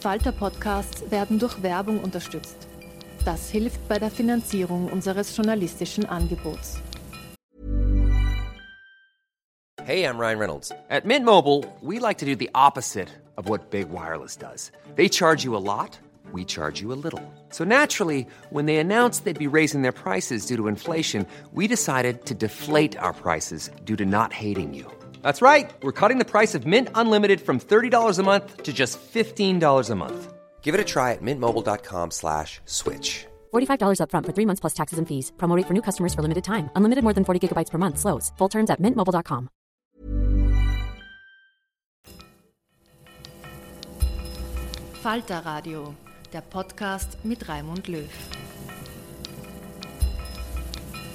slash arena. Falter-Podcasts werden durch Werbung unterstützt. Das hilft bei der Finanzierung unseres journalistischen Angebots. Hey, I'm Ryan Reynolds. At Mint Mobile, we like to do the opposite of what Big Wireless does. They charge you a lot, we charge you a little. So naturally, when they announced they'd be raising their prices due to inflation, we decided to deflate our prices due to not hating you. That's right. We're cutting the price of Mint Unlimited from $30 a month to just $15 a month. Give it a try at mintmobile.com slash switch. $45 upfront for three months plus taxes and fees. Promote for new customers for limited time. Unlimited more than 40 gigabytes per month. Slows. Full terms at mintmobile.com. Falter Radio, der Podcast mit Raimund Löw.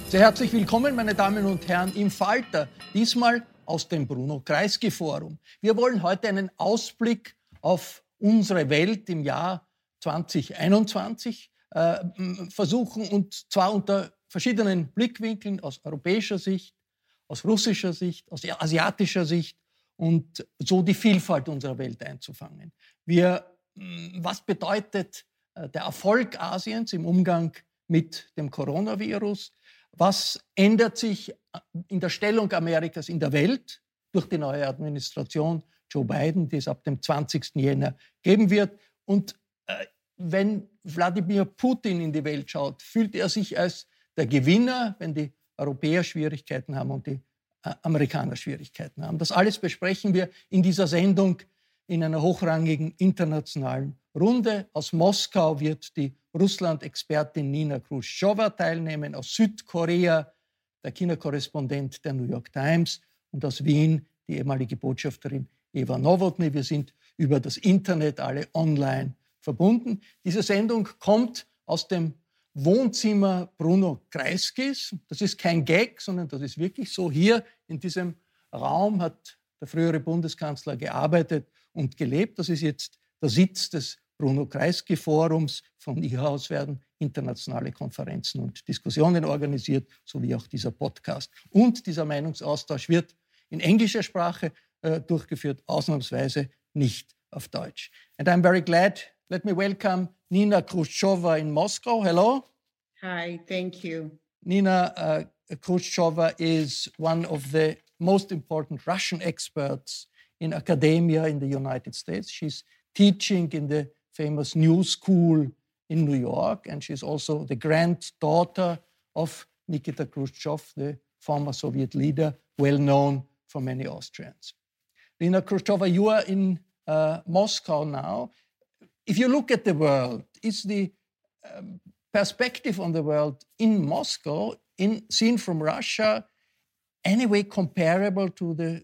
Sehr herzlich willkommen, meine Damen und Herren, im Falter. Diesmal aus dem Bruno Kreisky Forum. Wir wollen heute einen Ausblick auf unsere Welt im Jahr 2021 äh, versuchen und zwar unter verschiedenen Blickwinkeln aus europäischer Sicht, aus russischer Sicht, aus asiatischer Sicht und so die Vielfalt unserer Welt einzufangen. Wir, was bedeutet äh, der Erfolg Asiens im Umgang mit dem Coronavirus? Was ändert sich äh, in der Stellung Amerikas in der Welt durch die neue Administration Joe Biden, die es ab dem 20. Jänner geben wird? Und äh, wenn Wladimir Putin in die Welt schaut, fühlt er sich als der Gewinner, wenn die Europäer Schwierigkeiten haben und die äh, Amerikaner Schwierigkeiten haben. Das alles besprechen wir in dieser Sendung in einer hochrangigen internationalen Runde. Aus Moskau wird die Russland-Expertin Nina Khrushcheva teilnehmen, aus Südkorea der China-Korrespondent der New York Times und aus Wien die ehemalige Botschafterin Eva Nowotny. Wir sind über das Internet alle online verbunden. Diese Sendung kommt aus dem Wohnzimmer Bruno Kreiskis. Das ist kein Gag, sondern das ist wirklich so. Hier in diesem Raum hat der frühere Bundeskanzler gearbeitet und gelebt. Das ist jetzt der Sitz des Bruno Kreisky Forums. Von hier aus werden internationale Konferenzen und Diskussionen organisiert, sowie auch dieser Podcast. Und dieser Meinungsaustausch wird in englischer Sprache äh, durchgeführt, ausnahmsweise nicht auf Deutsch. And I'm very glad. Let me welcome Nina Khrushcheva in Moscow. Hello. Hi, thank you. Nina uh, Khrushcheva is one of the most important Russian experts in academia in the United States. She's teaching in the famous New School in New York, and she's also the granddaughter of Nikita Khrushchev, the former Soviet leader, well known for many Austrians. Nina Khrushcheva, you are in uh, Moscow now. If you look at the world, is the um, perspective on the world in Moscow, in, seen from Russia, anyway comparable to the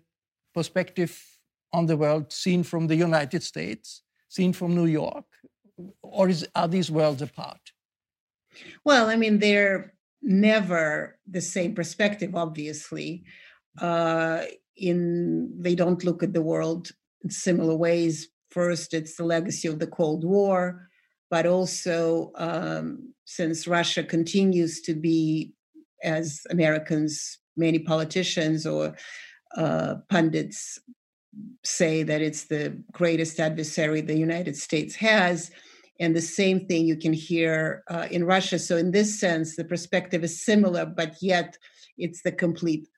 perspective on the world seen from the United States? Seen from New York? Or is, are these worlds apart? Well, I mean, they're never the same perspective, obviously. Uh, in they don't look at the world in similar ways. First, it's the legacy of the Cold War, but also um, since Russia continues to be, as Americans, many politicians or uh, pundits say that it's the greatest adversary the United States has. And the same thing you can hear uh, in Russia. So, in this sense, the perspective is similar, but yet it's the complete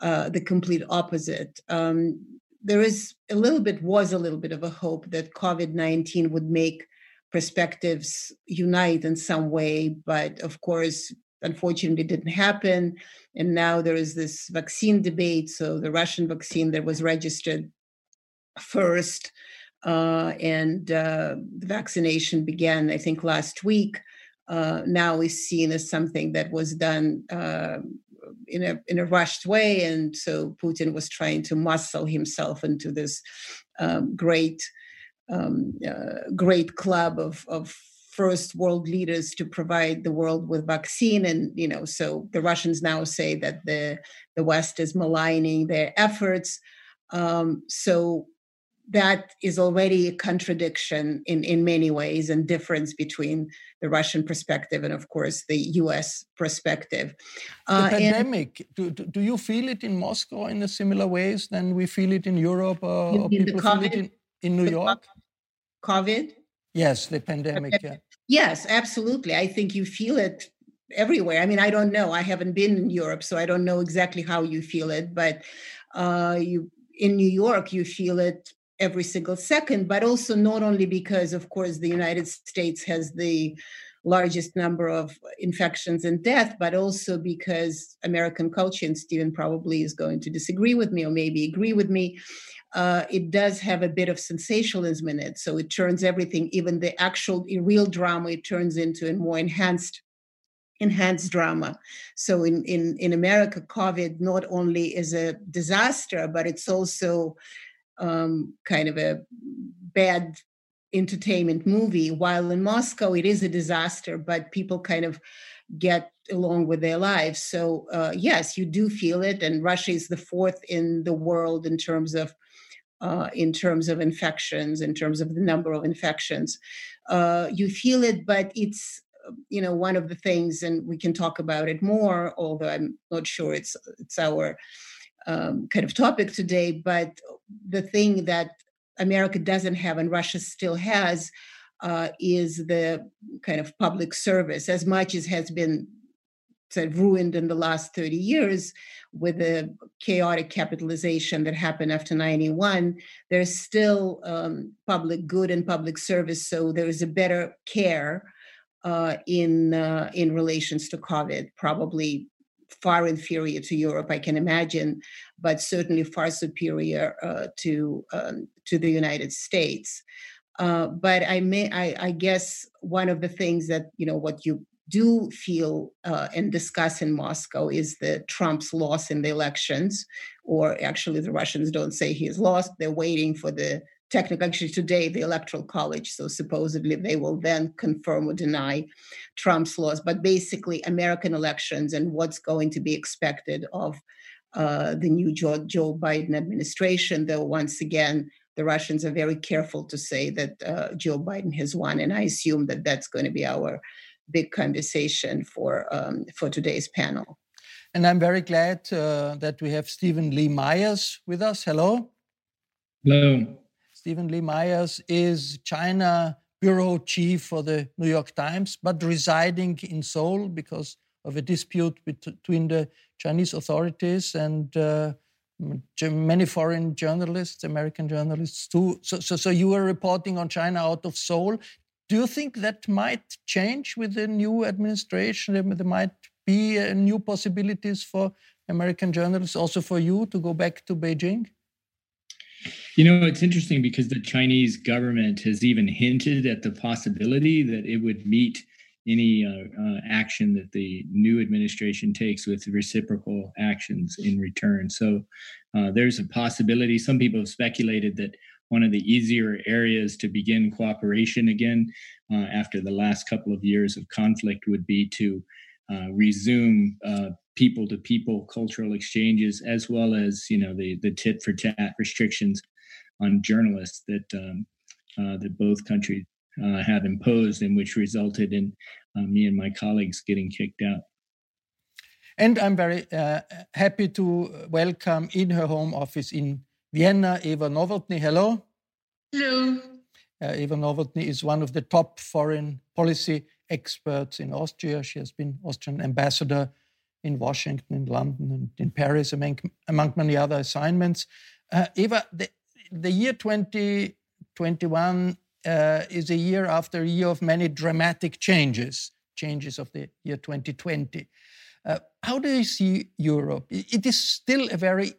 uh, the complete opposite. Um, there is a little bit, was a little bit of a hope that COVID 19 would make perspectives unite in some way, but of course, unfortunately, didn't happen. And now there is this vaccine debate. So the Russian vaccine that was registered first uh, and uh, the vaccination began, I think, last week. Uh, now is seen as something that was done uh, in a in a rushed way, and so Putin was trying to muscle himself into this um, great um, uh, great club of of first world leaders to provide the world with vaccine and you know so the russians now say that the the west is maligning their efforts um, so that is already a contradiction in, in many ways and difference between the Russian perspective and, of course, the US perspective. Uh, the pandemic, do, do you feel it in Moscow in a similar ways than we feel it in Europe or, or people COVID, feel it in, in New York? COVID? Yes, the pandemic. Yeah. Yes, absolutely. I think you feel it everywhere. I mean, I don't know. I haven't been in Europe, so I don't know exactly how you feel it, but uh, you in New York, you feel it every single second, but also not only because, of course, the United States has the largest number of infections and death, but also because American culture, and Steven probably is going to disagree with me or maybe agree with me, uh, it does have a bit of sensationalism in it. So it turns everything, even the actual real drama, it turns into a more enhanced enhanced drama. So in, in, in America, COVID not only is a disaster, but it's also um, kind of a bad entertainment movie. While in Moscow, it is a disaster, but people kind of get along with their lives. So, uh, yes, you do feel it. And Russia is the fourth in the world in terms of. Uh, in terms of infections, in terms of the number of infections, uh, you feel it, but it's you know one of the things, and we can talk about it more. Although I'm not sure it's it's our um, kind of topic today, but the thing that America doesn't have and Russia still has uh, is the kind of public service, as much as has been said, ruined in the last 30 years with the chaotic capitalization that happened after 91 there's still um, public good and public service so there is a better care uh, in uh, in relations to covid probably far inferior to Europe, I can imagine, but certainly far superior uh, to um, to the United States. Uh, but I may, I, I, guess, one of the things that you know what you do feel uh, and discuss in Moscow is the Trump's loss in the elections, or actually the Russians don't say he has lost; they're waiting for the technically actually today the electoral college so supposedly they will then confirm or deny trump's laws. But basically american elections and what's going to be expected of uh, the new joe, joe, biden administration though once again the russians are very careful to say that uh, joe biden has won and i assume that that's going to be our big conversation for um, for today's panel. And i'm very glad uh, that we have steven lee myers with us. Hello. Hello Steven Lee Myers is China bureau chief for the New York Times, but residing in Seoul because of a dispute between the Chinese authorities and uh, many foreign journalists, American journalists too. So, so, so you were reporting on China out of Seoul. Do you think that might change with the new administration? There might be uh, new possibilities for American journalists, also for you to go back to Beijing? You know, it's interesting because the Chinese government has even hinted at the possibility that it would meet any uh, uh, action that the new administration takes with reciprocal actions in return. So uh, there's a possibility. Some people have speculated that one of the easier areas to begin cooperation again uh, after the last couple of years of conflict would be to uh, resume people to people cultural exchanges as well as you know the the tit for tat restrictions on journalists that um, uh, that both countries uh, have imposed and which resulted in uh, me and my colleagues getting kicked out and i'm very uh, happy to welcome in her home office in vienna eva Nowotny. hello hello uh, eva Nowotny is one of the top foreign policy experts in austria she has been austrian ambassador in Washington, in London, and in Paris, among, among many other assignments. Uh, Eva, the, the year 2021 uh, is a year after a year of many dramatic changes, changes of the year 2020. Uh, how do you see Europe? It is still a very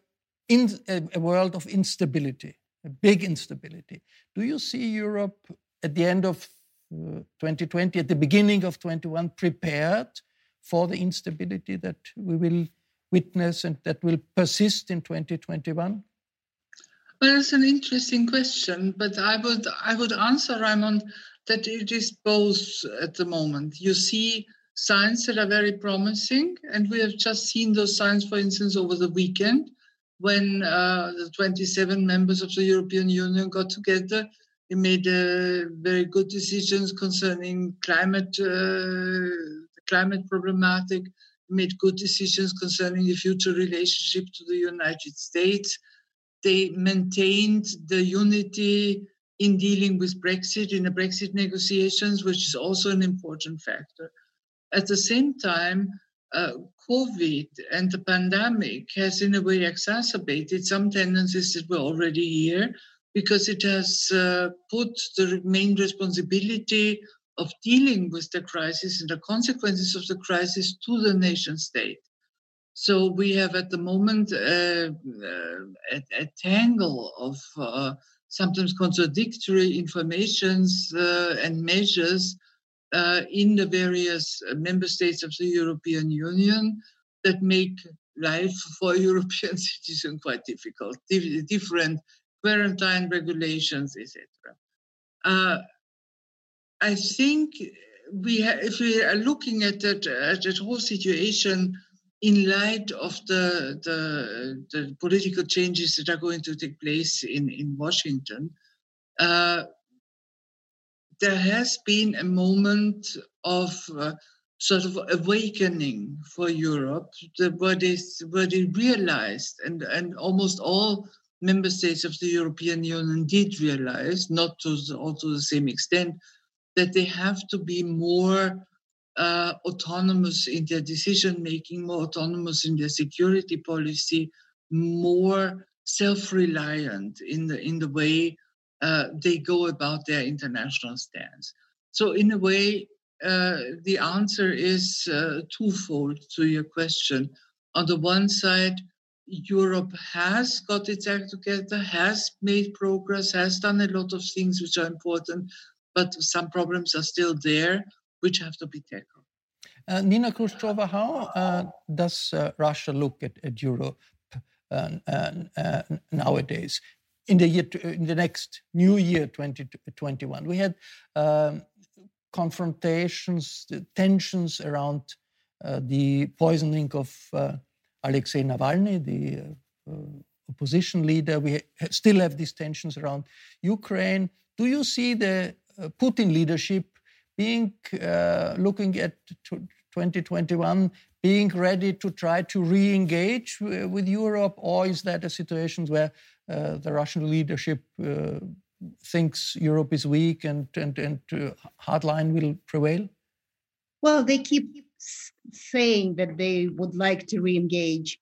in, a world of instability, a big instability. Do you see Europe at the end of uh, 2020, at the beginning of 21, prepared for the instability that we will witness and that will persist in 2021? Well, it's an interesting question, but I would I would answer Raimund that it is both at the moment. You see signs that are very promising, and we have just seen those signs, for instance, over the weekend when uh, the 27 members of the European Union got together. They made uh, very good decisions concerning climate, uh, climate problematic. Made good decisions concerning the future relationship to the United States they maintained the unity in dealing with Brexit, in the Brexit negotiations, which is also an important factor. At the same time, uh, COVID and the pandemic has, in a way, exacerbated some tendencies that were already here because it has uh, put the main responsibility of dealing with the crisis and the consequences of the crisis to the nation state. So we have at the moment uh, uh, a, a, tangle of uh, sometimes contradictory informations uh, and measures uh, in the various member states of the European Union that make life for European citizens quite difficult. different quarantine regulations, etc. Uh, I think we, ha- if we are looking at that, at that whole situation in light of the, the, the, political changes that are going to take place in, in Washington, uh, there has been a moment of uh, sort of awakening for Europe, the, where, they, where they realized, and, and almost all member states of the European Union did realize, not to the, all to the same extent, that they have to be more uh, autonomous in their decision making, more autonomous in their security policy, more self-reliant in the in the way uh, they go about their international stance. So, in a way, uh, the answer is uh, twofold to your question. On the one side, Europe has got its act together, has made progress, has done a lot of things which are important, but some problems are still there which have to be tackled. Uh, Nina Khrushcheva, how uh, does uh, Russia look at, at Europe uh, uh, nowadays? In the year, in the next new year, 2021, we had um, confrontations, tensions around uh, the poisoning of Alexei Navalny, the opposition leader. We still have these tensions around Ukraine. Do you see the Putin leadership being uh, looking at 2021 being ready to try to re-engage with Europe, or is that a situation where uh, the Russian leadership uh, thinks Europe is weak and and and uh, hardline will prevail? Well, they keep saying that they would like to re-engage,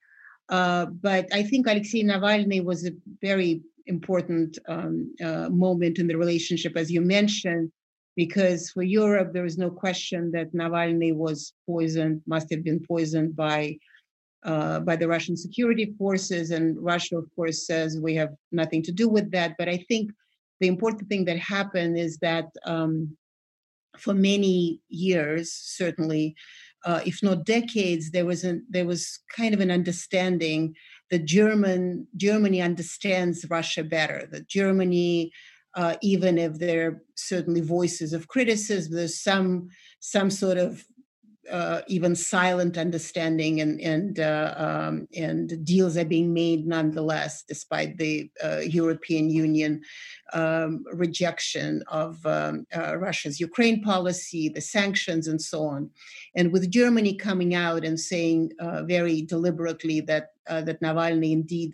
uh, but I think Alexei Navalny was a very important um, uh, moment in the relationship, as you mentioned because for Europe, there is no question that Navalny was poisoned, must have been poisoned by uh, by the Russian security forces, and Russia, of course, says we have nothing to do with that. But I think the important thing that happened is that um, for many years, certainly, uh, if not decades, there was a, there was kind of an understanding that German Germany understands Russia better. That Germany uh, even if there are certainly voices of criticism, there's some some sort of uh, even silent understanding and and uh, um, and deals are being made nonetheless, despite the uh, European Union um, rejection of um, uh, Russia's Ukraine policy, the sanctions, and so on. And with Germany coming out and saying uh, very deliberately that that Navalny indeed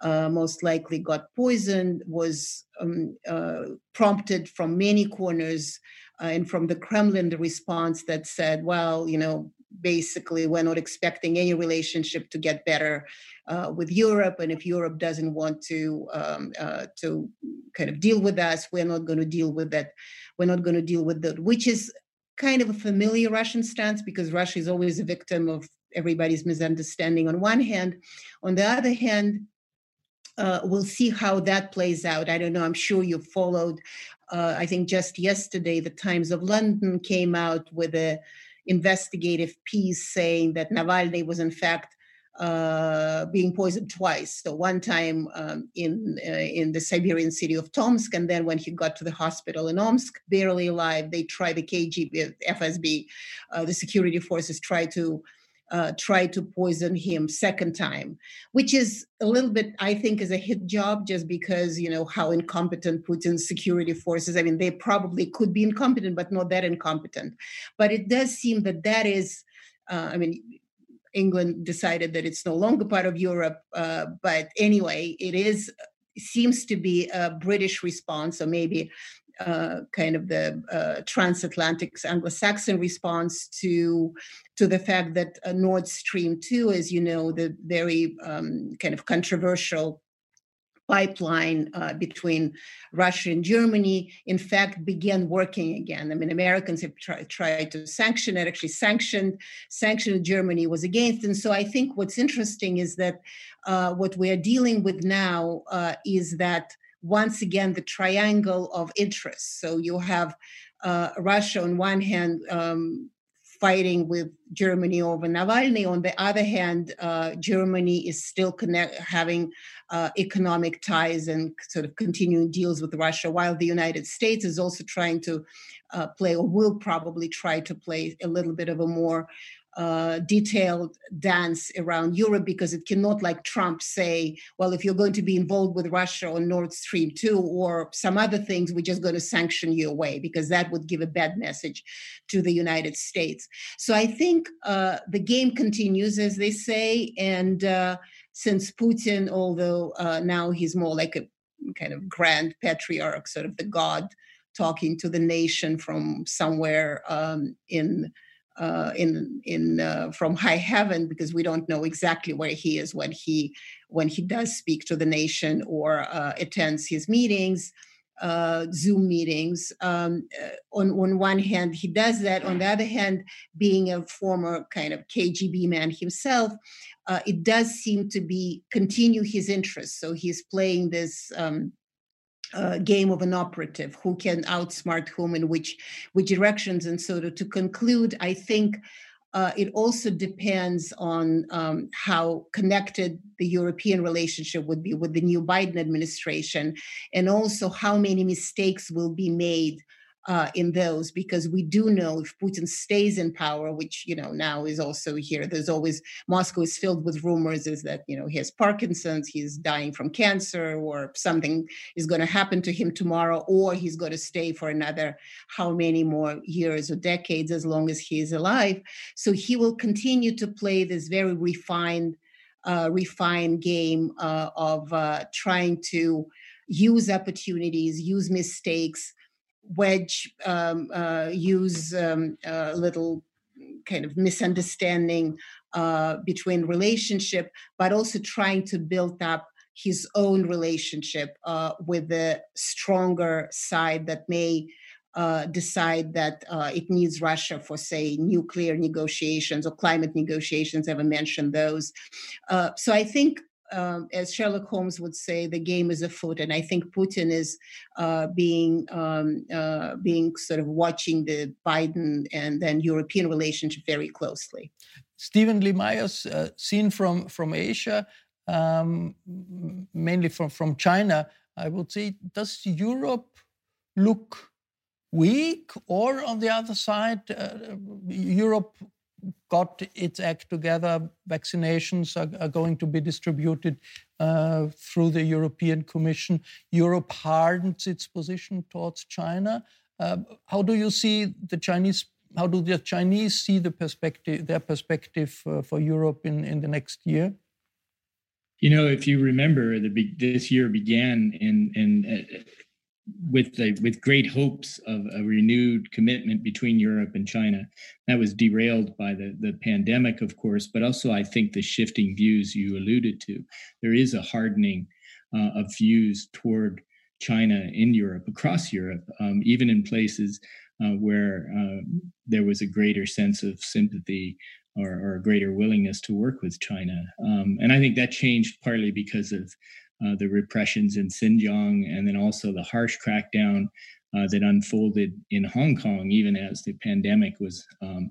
uh, most likely got poisoned was um, uh, prompted from many corners uh, and from the Kremlin the response that said, well, you know, basically we're not expecting any relationship to get better uh, with Europe, and if Europe doesn't want to um, uh, to kind of deal with us, we're not going to deal with that. We're not going to deal with that, which is kind of a familiar Russian stance because Russia is always a victim of everybody's misunderstanding on one hand. On the other hand, uh, we'll see how that plays out. I don't know. I'm sure you followed. Uh, I think just yesterday, the Times of London came out with a investigative piece saying that Navalny was in fact uh, being poisoned twice. So one time um, in uh, in the Siberian city of Tomsk, and then when he got to the hospital in Omsk, barely alive, they tried the KGB, FSB, uh, the security forces tried to uh, try to poison him second time, which is a little bit, I think, is a hit job just because you know how incompetent Putin's security forces. I mean, they probably could be incompetent, but not that incompetent. But it does seem that that is, uh, I mean. England decided that it's no longer part of Europe, uh, but anyway, it is seems to be a British response, or maybe uh, kind of the uh, transatlantic Anglo-Saxon response to to the fact that uh, Nord Stream two, as you know, the very um, kind of controversial pipeline uh, between Russia and Germany, in fact, began working again. I mean, Americans have try, tried to sanction it, actually sanctioned, sanctioned Germany was against. And so I think what's interesting is that uh, what we are dealing with now uh, is that once again the triangle of interest. So you have uh, Russia on one hand um, fighting with Germany over Navalny. On the other hand, uh, Germany is still connect, having uh, economic ties and sort of continuing deals with Russia, while the United States is also trying to uh, play, or will probably try to play a little bit of a more uh, detailed dance around Europe because it cannot, like Trump, say, well, if you're going to be involved with Russia on Nord Stream 2 or some other things, we're just going to sanction you away because that would give a bad message to the United States. So I think uh, the game continues, as they say. And uh, since Putin, although uh, now he's more like a kind of grand patriarch, sort of the god talking to the nation from somewhere um, in uh, in in uh, from high heaven because we don't know exactly where he is when he when he does speak to the nation or uh, attends his meetings uh, zoom meetings. Um, uh, on, on one hand he does that. On the other hand being a former kind of kgb man himself it does seem to be continue his interest. So he's playing this um, uh, game of an operative who can outsmart whom in which which directions. And so to, to conclude i think uh, it also depends on um, how connected the European relationship would be with the new Biden administration, and also how many mistakes will be made uh, in those because we do know if Putin stays in power, which you know now is also here. There's always Moscow is filled with rumors is that you know he has Parkinson's, he's dying from cancer, or something is going to happen to him tomorrow, or he's going to stay for another how many more years or decades as long as he is alive. So he will continue to play this very refined, uh, refined game uh, of uh, trying to use opportunities, use mistakes wedge um, uh, use um, a little kind of misunderstanding uh, between relationship, but also trying to build up his own relationship uh, with the stronger side that may uh, decide that uh, it needs Russia for, say, nuclear negotiations or climate negotiations. Ever mentioned those? Uh, so I think um, as Sherlock Holmes would say, the game is afoot, and I think Putin is uh, being um, uh, being sort of watching the Biden and then European relationship very closely. Steven Lee Myers, uh, seen from from Asia, um, mainly from from China, I would say, does Europe look weak, or on the other side, uh, Europe got its act together. Vaccinations are, are going to be distributed uh, through the European Commission. Europe hardens its position towards China. Uh, how do you see the Chinese? How do the Chinese see the perspective, their perspective uh, for Europe in, in the next year? You know, if you remember, the this year began in in uh, with the with great hopes of a renewed commitment between Europe and China. That was derailed by the the pandemic, of course, but also I think the shifting views you alluded to. There is a hardening uh, of views toward China in Europe, across Europe, um, even in places uh, where uh, there was a greater sense of sympathy or, or, a greater willingness to work with China. Um, and I think that changed partly because of uh, the repressions in Xinjiang and then also the harsh crackdown uh, that unfolded in Hong Kong, even as the pandemic was. Um,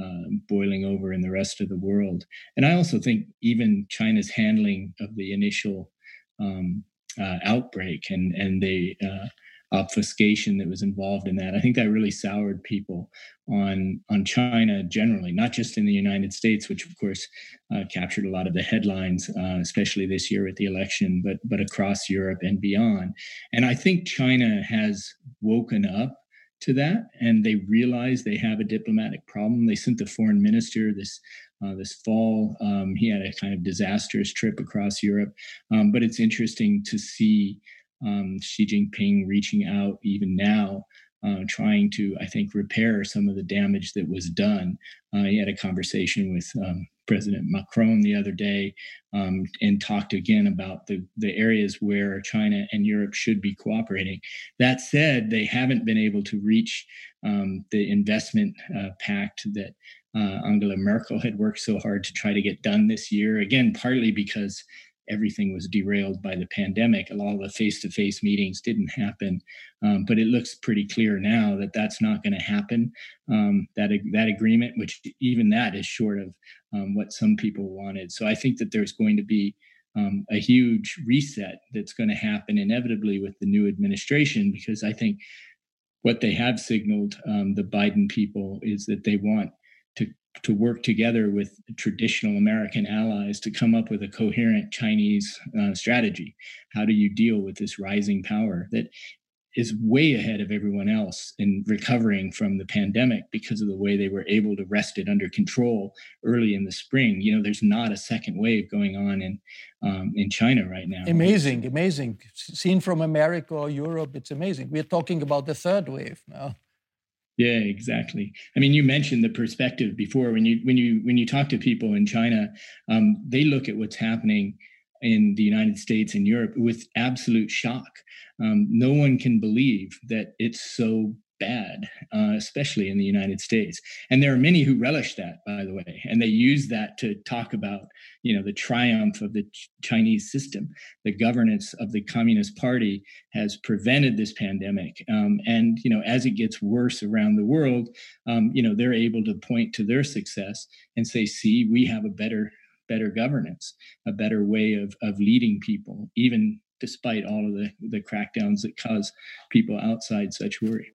uh, boiling over in the rest of the world. And I also think even China's handling of the initial um, uh, outbreak and and the uh, obfuscation that was involved in that. I think that really soured people on on China generally, not just in the United States, which of course uh, captured a lot of the headlines, uh, especially this year with the election, but but across Europe and beyond. And I think China has woken up to that and they realize they have a diplomatic problem. They sent the foreign minister this uh, this fall. Um, he had a kind of disastrous trip across Europe, um, but it's interesting to see um, Xi Jinping reaching out even now. Uh, trying to, I think, repair some of the damage that was done. Uh, he had a conversation with um, President Macron the other day um, and talked again about the, the areas where China and Europe should be cooperating. That said, they haven't been able to reach um, the investment uh, pact that uh, Angela Merkel had worked so hard to try to get done this year. Again, partly because everything was derailed by the pandemic. A lot of the face-to-face meetings didn't happen, um, but it looks pretty clear now that that's not going to happen. Um, that that agreement, which even that is short of um, what some people wanted. So I think that there's going to be um, a huge reset that's going to happen inevitably with the new administration because I think what they have signaled um, the Biden people is that they want to work together with traditional American allies to come up with a coherent Chinese uh, strategy. How do you deal with this rising power that is way ahead of everyone else in recovering from the pandemic because of the way they were able to wrest it under control early in the spring. You know, there's not a second wave going on in um, in China right now. Amazing, amazing. Seen from America or Europe, it's amazing. We're talking about the third wave now. Yeah, exactly. I mean, you mentioned the perspective before. When you when you when you talk to people in China, um, they look at what's happening in the United States and Europe with absolute shock. Um, no one can believe that it's so bad, uh, especially in the United States. And there are many who relish that, by the way, and they use that to talk about, you know, the triumph of the Ch- Chinese system. The governance of the Communist Party has prevented this pandemic, um, and you know, as it gets worse around the world, um, you know, they're able to point to their success and say, "See, we have a better." better governance a better way of, of leading people even despite all of the, the crackdowns that cause people outside such worry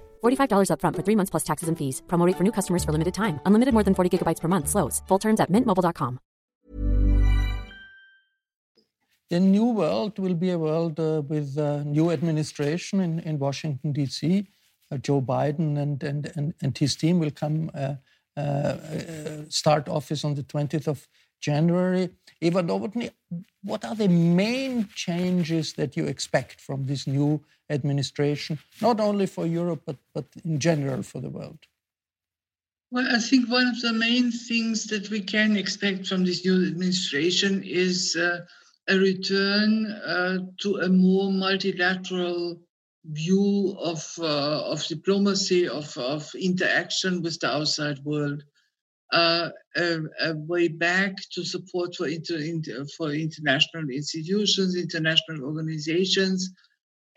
$45 upfront for three months plus taxes and fees. Promote for new customers for limited time. Unlimited more than 40 gigabytes per month. Slows. Full terms at mintmobile.com. The new world will be a world uh, with a new administration in, in Washington, D.C. Uh, Joe Biden and, and, and, and his team will come uh, uh, uh start office on the 20th of January. Eva Nowotny, what are the main changes that you expect from this new administration, not only for Europe, but, but in general for the world? Well, I think one of the main things that we can expect from this new administration is uh, a return uh, to a more multilateral view of uh, of diplomacy, of, of interaction with the outside world, uh, a, a, way back to support for inter, inter, for international institutions, international organizations,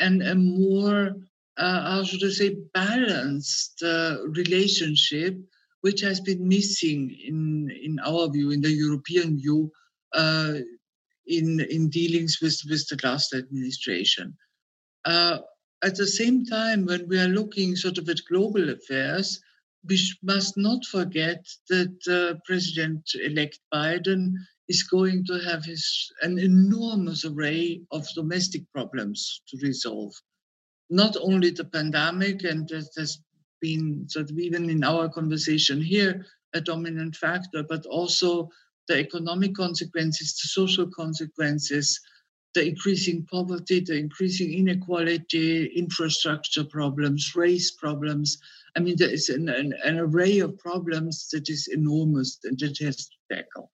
and a more uh, how should I say balanced uh, relationship, which has been missing in in our view, in the European view, uh, in, in dealings with, with the last administration. Uh, at the same time, when we are looking sort of at global affairs, we must not forget that uh, President-elect Biden is going to have his an enormous array of domestic problems to resolve. Not only the pandemic, and that has been sort of even in our conversation here a dominant factor, but also the economic consequences, the social consequences, the increasing poverty, the increasing inequality, infrastructure problems, race problems. I mean, there is an, an, an array of problems that is enormous and that has to tackle.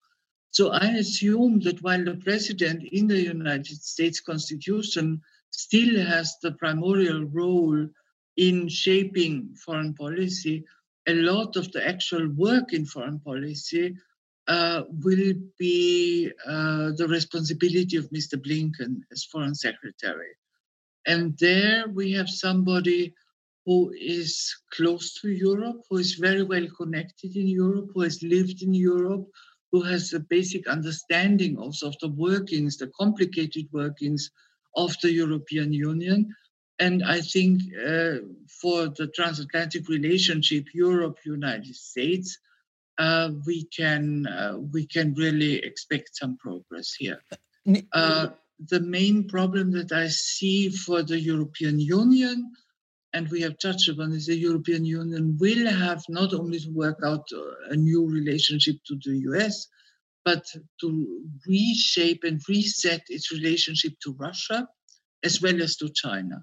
So I assume that while the president in the United States Constitution still has the primordial role in shaping foreign policy, a lot of the actual work in foreign policy uh, will be uh, the responsibility of Mr. Blinken as foreign secretary. And there we have somebody who is close to Europe, who is very well connected in Europe, who has lived in Europe, who has a basic understanding also of the workings, the complicated workings of the European Union. And I think uh, for the transatlantic relationship, Europe, United States, uh, we can uh, we can really expect some progress here. Uh, the main problem that I see for the European Union and we have touched upon is the European Union will have not only to work out a new relationship to the US, but to reshape and reset its relationship to Russia as well as to China.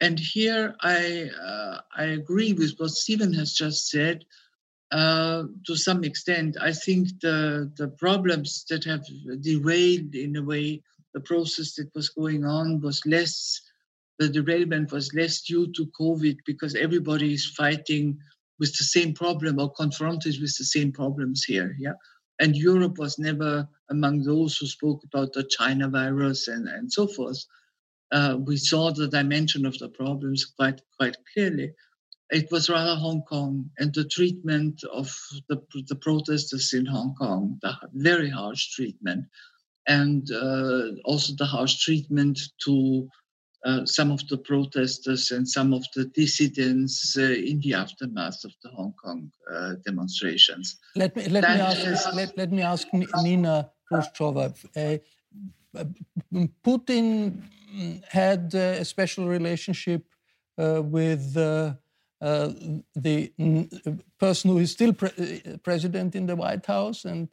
And here I uh, I agree with what Steven has just said. Uh, to some extent, I think the the problems that have derailed in a way the process that was going on was less the derailment was less due to COVID because everybody is fighting with the same problem or confronted with the same problems here. Yeah. And Europe was never among those who spoke about the China virus and, and so forth. Uh, we saw the dimension of the problems quite quite clearly. It was rather Hong Kong and the treatment of the, the protesters in Hong Kong, the very harsh treatment, and uh, also the harsh treatment to some of the protesters and some of the dissidents uh, in the aftermath of the Hong Kong uh, demonstrations. Let me let me ask let, let me ask Nina Khrushcheva. Uh, Putin had a special relationship uh, with the person who is still pre president in the White House, and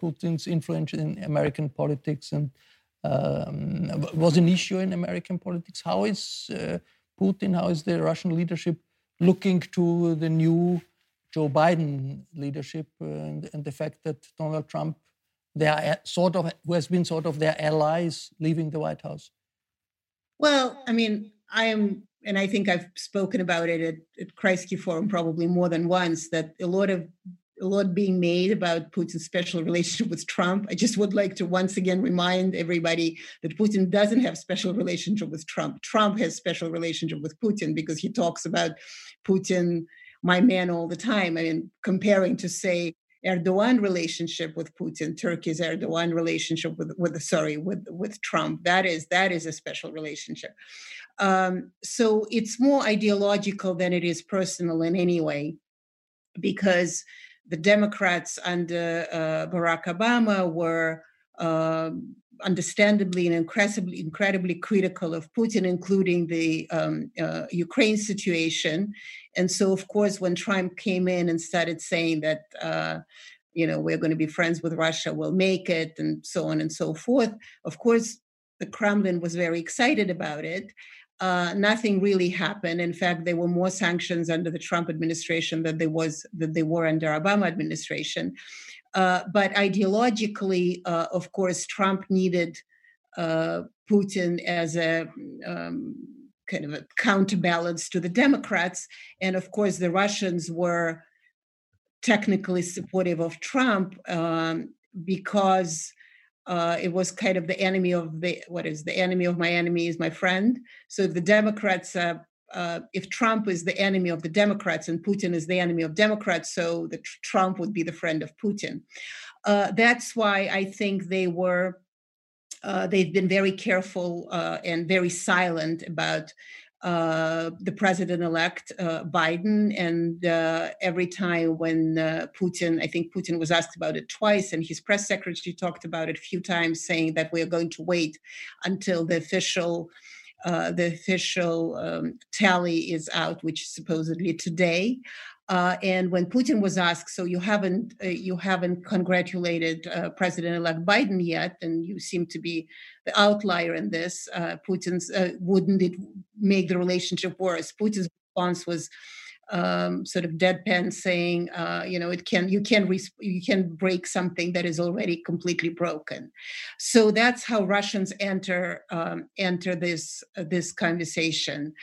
Putin's influence in American politics and um, was an issue in American politics. How is uh, Putin, how is the Russian leadership looking to the new Joe Biden leadership and, and, the fact that Donald Trump, they are sort of, who has been sort of their allies leaving the White House? Well, I mean, I am, and I think I've spoken about it at, at Kreisky Forum probably more than once, that a lot of a lot being made about Putin's special relationship with Trump. I just would like to once again remind everybody that Putin doesn't have special relationship with Trump. Trump has special relationship with Putin because he talks about Putin, my man, all the time. I mean, comparing to say Erdogan relationship with Putin, Turkey's Erdogan relationship with, with sorry with with Trump. That is that is a special relationship. Um, so it's more ideological than it is personal in any way, because the Democrats under uh, Barack Obama were um, understandably and incredibly, incredibly critical of Putin, including the um, uh, Ukraine situation. And so, of course, when Trump came in and started saying that, uh, you know, we're going to be friends with Russia, we'll make it, and so on and so forth, of course, the Kremlin was very excited about it uh, nothing really happened. In fact, there were more sanctions under the Trump administration than there was that they were under Obama administration. Uh, but ideologically, uh, of course, Trump needed uh, Putin as a um, kind of a counterbalance to the Democrats, and of course, the Russians were technically supportive of Trump um, because uh, it was kind of the enemy of the what is the enemy of my enemy is my friend. So if the Democrats, uh, uh, if Trump is the enemy of the Democrats and Putin is the enemy of Democrats, so the Trump would be the friend of Putin. Uh, that's why I think they were. Uh, they've been very careful uh, and very silent about uh, the president-elect uh, Biden, and uh, every time when uh, Putin, I think Putin was asked about it twice, and his press secretary talked about it a few times, saying that we are going to wait until the official. Uh, the official um, tally is out, which is supposedly today. Uh, and when Putin was asked, so you haven't uh, you haven't congratulated uh, President-elect Biden yet, and you seem to be the outlier in this. Uh, Putin's uh, wouldn't it make the relationship worse? Putin's response was um, sort of deadpan, saying, uh, you know, it can you can you can break something that is already completely broken. So that's how Russians enter um, enter this this conversation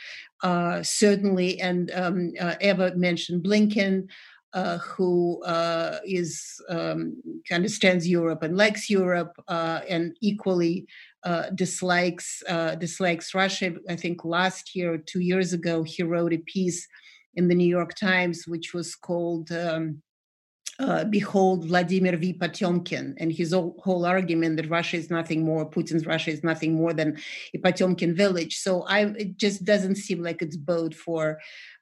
uh, certainly, and um, uh, Eva mentioned Blinken. Uh, who uh, is um, understands Europe and likes Europe, uh, and equally uh, dislikes dislikes Russia. I think last year, two years ago, he wrote a piece in the New York Times, which was called um, uh, behold Vladimir V. Potemkin and his whole, whole, argument that Russia is nothing more, Putin's Russia is nothing more than a Potemkin village. So I, it just doesn't seem like it's bode for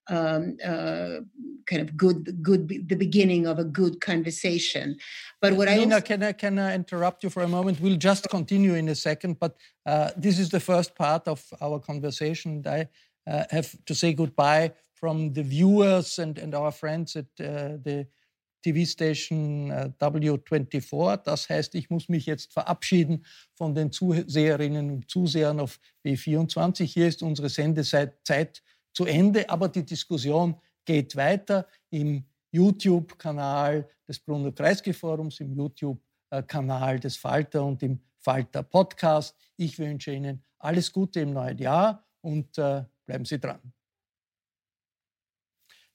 um, uh, kind of good, good, the beginning of a good conversation. But what Nina, I also, can I can I interrupt you for a moment? We'll just continue in a second, but uh, this is the first part of our conversation. I uh, have to say goodbye from the viewers and, and our friends at uh, the TV-Station äh, W24. Das heißt, ich muss mich jetzt verabschieden von den Zuseherinnen und Zusehern auf B24. Hier ist unsere Sendezeit zu Ende, aber die Diskussion geht weiter im YouTube-Kanal des Bruno Kreisky-Forums, im YouTube-Kanal des Falter und im Falter Podcast. Ich wünsche Ihnen alles Gute im neuen Jahr und äh, bleiben Sie dran.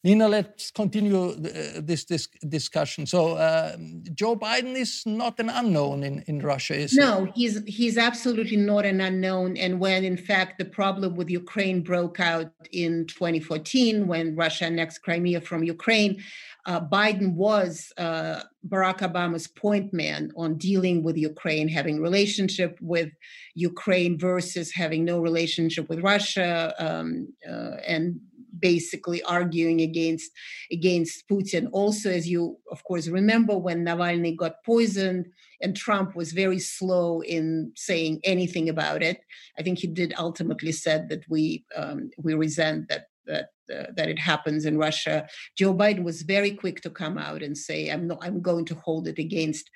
Nina, let's continue uh, this, this discussion. So, uh, Joe Biden is not an unknown in, in Russia, is no, he? he's he's absolutely not an unknown. And when, in fact, the problem with Ukraine broke out in 2014, when Russia annexed Crimea from Ukraine, uh, Biden was uh, Barack Obama's point man on dealing with Ukraine, having relationship with Ukraine versus having no relationship with Russia, um, uh, and basically arguing against against Putin. Also, as you of course remember, when Navalny got poisoned and Trump was very slow in saying anything about it, I think he did ultimately said that we um, we resent that that uh, that it happens in Russia. Joe Biden was very quick to come out and say, "I'm not. I'm going to hold it against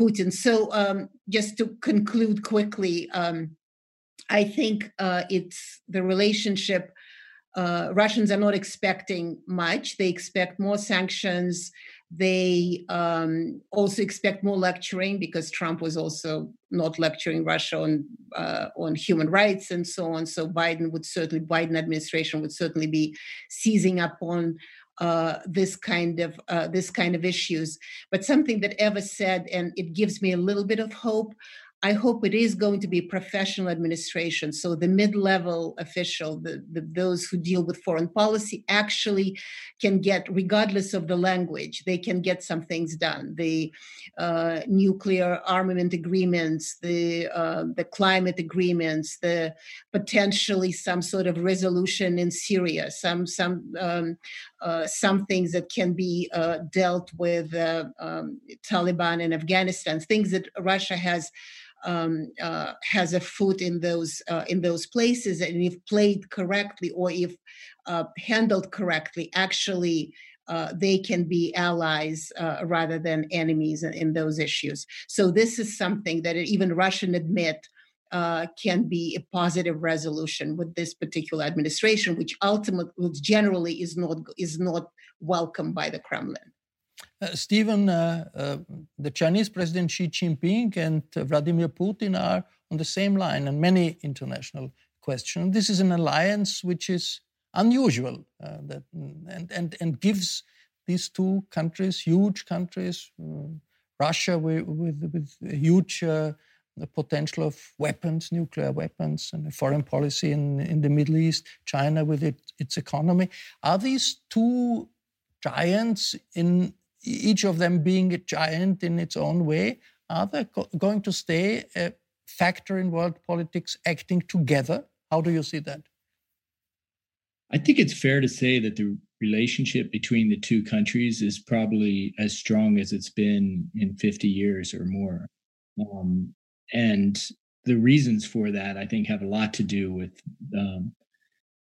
Putin." So, um, just to conclude quickly, um, I think uh, it's the relationship uh, Russians are not expecting much. They expect more sanctions. They um, also expect more lecturing because Trump was also not lecturing Russia on uh, on human rights and so on. So Biden would certainly, Biden administration would certainly be seizing up on uh, this kind of uh, this kind of issues. But something that Eva said, and it gives me a little bit of hope. I hope it is going to be professional administration. So the mid-level official, the, the, those who deal with foreign policy, actually can get, regardless of the language, they can get some things done. The uh, nuclear armament agreements, the uh, the climate agreements, the potentially some sort of resolution in Syria, some some um, uh, some things that can be uh, dealt with uh, um, Taliban in Afghanistan, things that Russia has um, uh, has a foot in those uh, in those places, and if played correctly or if uh, handled correctly, actually. Uh, they can be allies uh, rather than enemies in, in, those issues. So this is something that even Russian admit uh, can be a positive resolution with this particular administration, which ultimately, which generally is not is not welcomed by the Kremlin. Uh, Steven, uh, uh, the Chinese President Xi Jinping and Vladimir Putin are on the same line on many international questions. This is an alliance which is unusual that, and, and, and gives these two countries, huge countries, Russia with, with, with huge uh, potential of weapons, nuclear weapons, and foreign policy in, in the Middle East, China with it, its economy. Are these two giants in each of them being a giant in its own way, are they go going to stay a factor in world politics acting together? How do you see that? I think it's fair to say that the relationship between the two countries is probably as strong as it's been in 50 years or more. Um, and the reasons for that, I think, have a lot to do with um,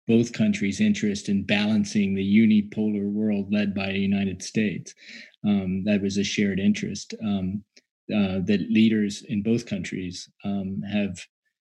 both countries' interest in balancing the unipolar world led by the United States. Um, that was a shared interest um, uh, that leaders in both countries um, have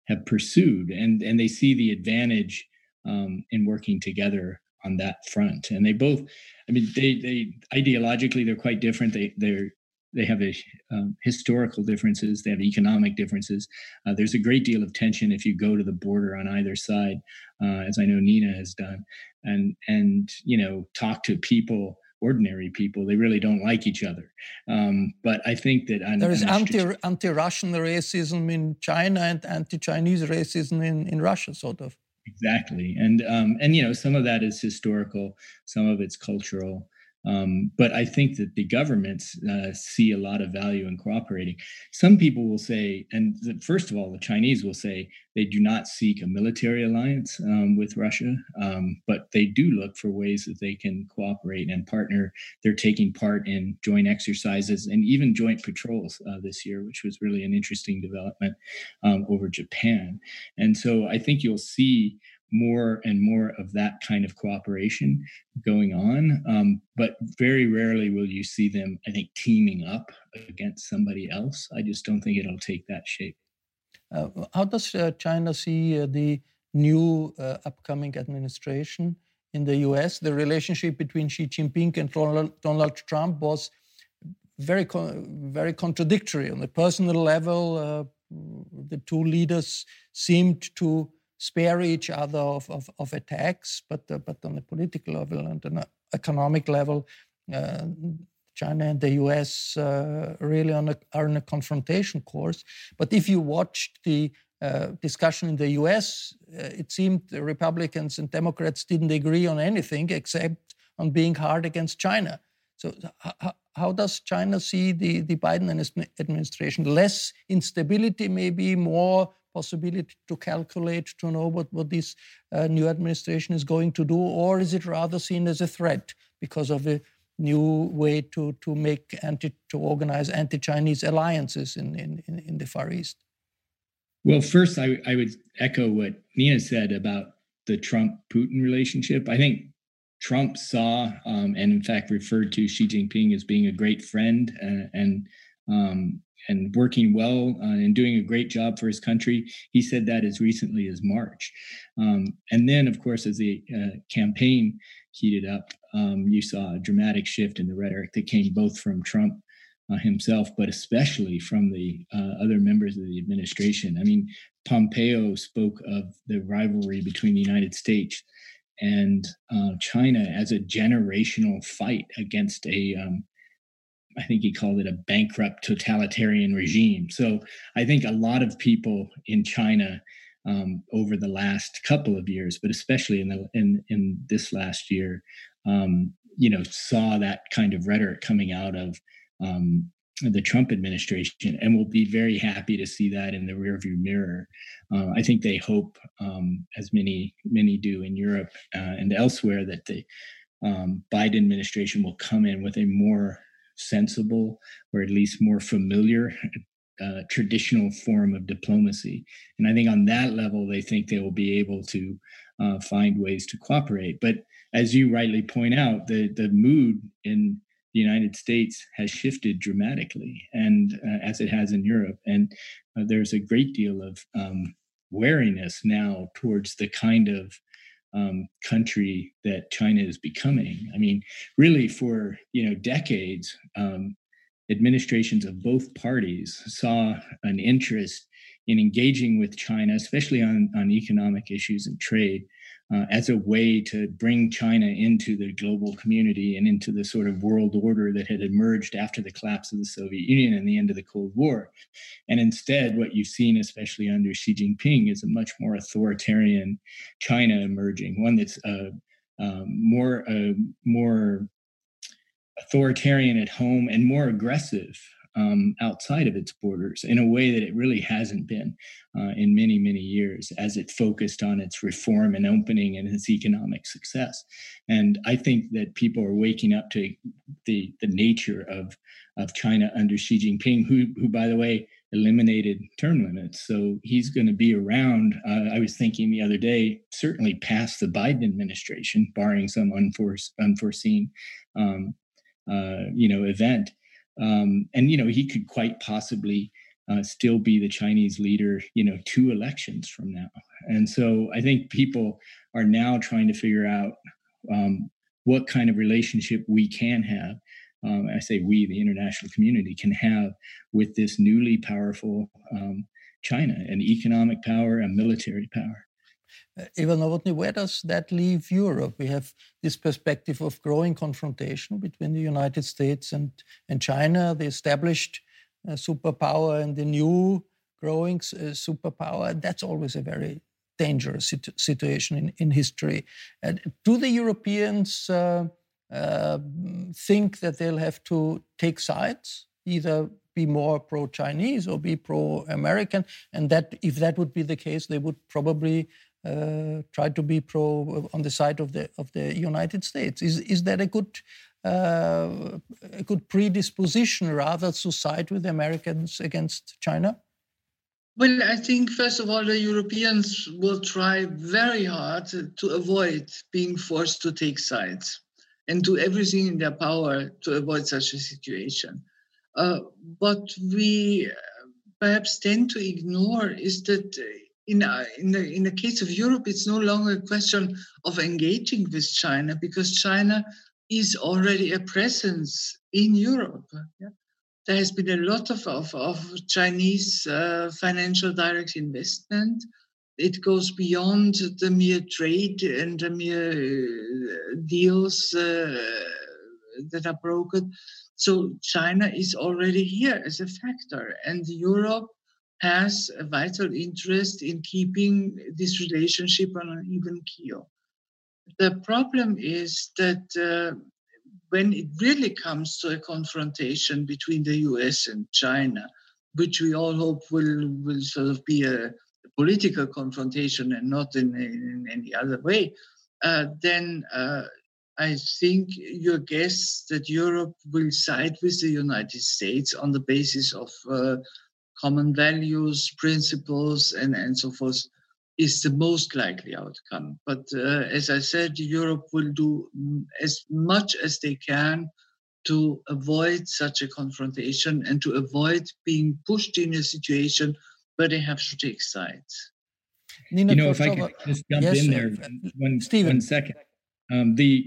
have pursued, and and they see the advantage um, in working together on that front. And they both, I mean, they they ideologically they're quite different. They they're they have a, um, historical differences. They have economic differences. Uh, there's a great deal of tension if you go to the border on either side, uh, as I know Nina has done, and and you know talk to people ordinary people. They really don't like each other. Um, but I think that there is anti anti Russian racism in China and anti Chinese racism in, in Russia, sort of. Exactly, and um, and you know some of that is historical, some of it's cultural. Um, but I think that the governments uh, see a lot of value in cooperating. Some people will say, and the, first of all, the Chinese will say they do not seek a military alliance um, with Russia, um, but they do look for ways that they can cooperate and partner. They're taking part in joint exercises and even joint patrols uh, this year, which was really an interesting development um, over Japan. And so I think you'll see more and more of that kind of cooperation going on. Um, but very rarely will you see them, I think, teaming up against somebody else. I just don't think it'll take that shape. Uh, how does uh, China see uh, the new uh, upcoming administration in the US? The relationship between Xi Jinping and Donald Trump was very, very contradictory. On the personal level, uh, the two leaders seemed to spare each other of, of, of attacks, but, uh, but on the political level and an economic level, uh, China and the US uh, really a, are in a confrontation course. But if you watched the uh, discussion in the US, uh, it seemed the Republicans and Democrats didn't agree on anything except on being hard against China. So, how, how does China see the, the Biden administration? Less instability, maybe more possibility to calculate to know what, what this uh, new administration is going to do, or is it rather seen as a threat because of a new way to, to make anti to organize anti-Chinese alliances in, in, in the Far East? Well, first, I, I would echo what Nina said about the Trump Putin relationship. I think Trump saw um, and, in fact, referred to Xi Jinping as being a great friend and, and um, and working well uh, and doing a great job for his country. He said that as recently as March. Um, and then, of course, as the uh, campaign heated up, um, you saw a dramatic shift in the rhetoric that came both from Trump uh, himself, but especially from the uh, other members of the administration. I mean, Pompeo spoke of the rivalry between the United States and uh, China as a generational fight against a um, I think he called it a bankrupt totalitarian regime. So I think a lot of people in China um, over the last couple of years, but especially in the in in this last year, um, you know, saw that kind of rhetoric coming out of um, the Trump administration, and will be very happy to see that in the rearview mirror. Uh, I think they hope, um, as many many do in Europe uh, and elsewhere, that the um, Biden administration will come in with a more sensible or at least more familiar uh, traditional form of diplomacy. And I think on that level, they think they will be able to uh, find ways to cooperate. But as you rightly point out, the, the mood in the United States has shifted dramatically, and uh, as it has in Europe. And uh, there's a great deal of um, wariness now towards the kind of um, country that China is becoming. I mean, really, for you know decades, um, administrations of both parties saw an interest in engaging with China, especially on, on economic issues and trade, uh, as a way to bring China into the global community and into the sort of world order that had emerged after the collapse of the Soviet Union and the end of the Cold War. And instead, what you've seen, especially under Xi Jinping, is a much more authoritarian China emerging, one that's uh, um, more uh, more authoritarian at home and more aggressive um, outside of its borders in a way that it really hasn't been uh, in many, many years as it focused on its reform and opening and its economic success. And I think that people are waking up to the, the nature of, of China under Xi Jinping, who, who, by the way, eliminated term limits. So he's going to be around. Uh, I was thinking the other day, certainly past the Biden administration, barring some unforced, unforeseen, um, uh, you know, event. Um, and you know, he could quite possibly uh, still be the Chinese leader, you know, two elections from now. And so I think people are now trying to figure out um, what kind of relationship we can have um, I say we, the international community, can have with this newly powerful um, China, an economic power, a military power. Uh, Eva Nowotny, where does that leave Europe? We have this perspective of growing confrontation between the United States and, and China, the established uh, superpower and the new growing uh, superpower. That's always a very dangerous situ situation in, in history. Uh, do the Europeans uh, uh, think that they'll have to take sides, either be more pro-Chinese or be pro-American, and that if that would be the case, they would probably uh, try to be pro on the side of the of the United States. Is is that a good uh, a good predisposition rather to side with the Americans against China? Well, I think first of all, the Europeans will try very hard to avoid being forced to take sides and do everything in their power to avoid such a situation. Uh, what we uh, perhaps tend to ignore is that in, uh, in, the, in the case of Europe, it's no longer a question of engaging with China because China is already a presence in Europe. Yeah? There has been a lot of, of, of Chinese uh, financial direct investment it goes beyond the mere trade and the mere uh, deals uh, that are broken. So China is already here as a factor, and Europe has a vital interest in keeping this relationship on an even keel. The problem is that uh, when it really comes to a confrontation between the US and China, which we all hope will, will sort of be a, political confrontation and not in, in any other way, uh, then uh, I think your guess that Europe will side with the United States on the basis of uh, common values, principles, and, and so forth is the most likely outcome. But uh, as I said, Europe will do as much as they can to avoid such a confrontation and to avoid being pushed in a situation but they have to take sides. Nina you know, if I could just jump yes, in there one, Steven. one second. Um, the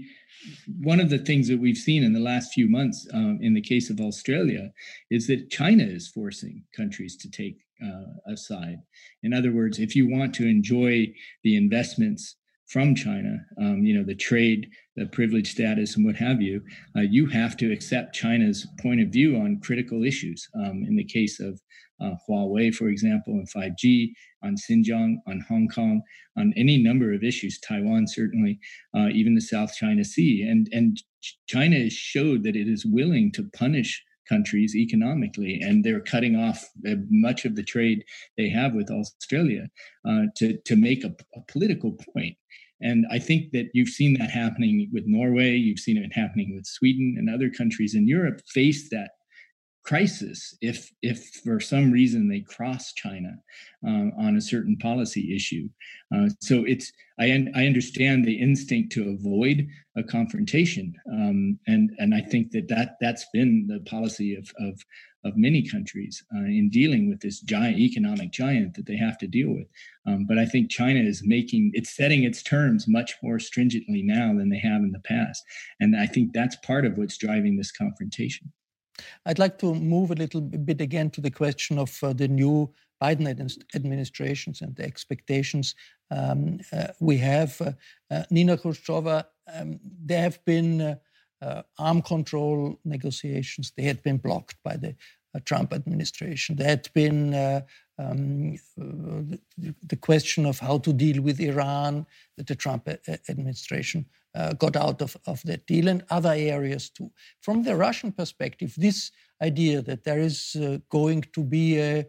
one of the things that we've seen in the last few months, um, in the case of Australia, is that China is forcing countries to take uh, a side. In other words, if you want to enjoy the investments from China, um, you know, the trade, the privilege status, and what have you, uh, you have to accept China's point of view on critical issues. Um, in the case of uh, Huawei, for example, and 5G, on Xinjiang, on Hong Kong, on any number of issues, Taiwan certainly, uh, even the South China Sea, and and China has showed that it is willing to punish countries economically, and they're cutting off uh, much of the trade they have with Australia uh, to to make a, a political point. And I think that you've seen that happening with Norway, you've seen it happening with Sweden and other countries in Europe face that crisis if if for some reason they cross China uh, on a certain policy issue. Uh, so it's I un- I understand the instinct to avoid a confrontation, um, and and I think that that that's been the policy of of of many countries uh, in dealing with this giant economic giant that they have to deal with. Um, but I think China is making it's setting its terms much more stringently now than they have in the past, and I think that's part of what's driving this confrontation. I'd like to move a little bit again to the question of uh, the new Biden administrations and the expectations um, uh, we have. Uh, uh Nina Khrushcheva, um, there have been uh, uh, arm control negotiations. They had been blocked by the Trump administration. There had been um, the, the, question of how to deal with Iran that the Trump administration uh, got out of, of that deal and other areas too. From the Russian perspective, this idea that there is uh, going to be a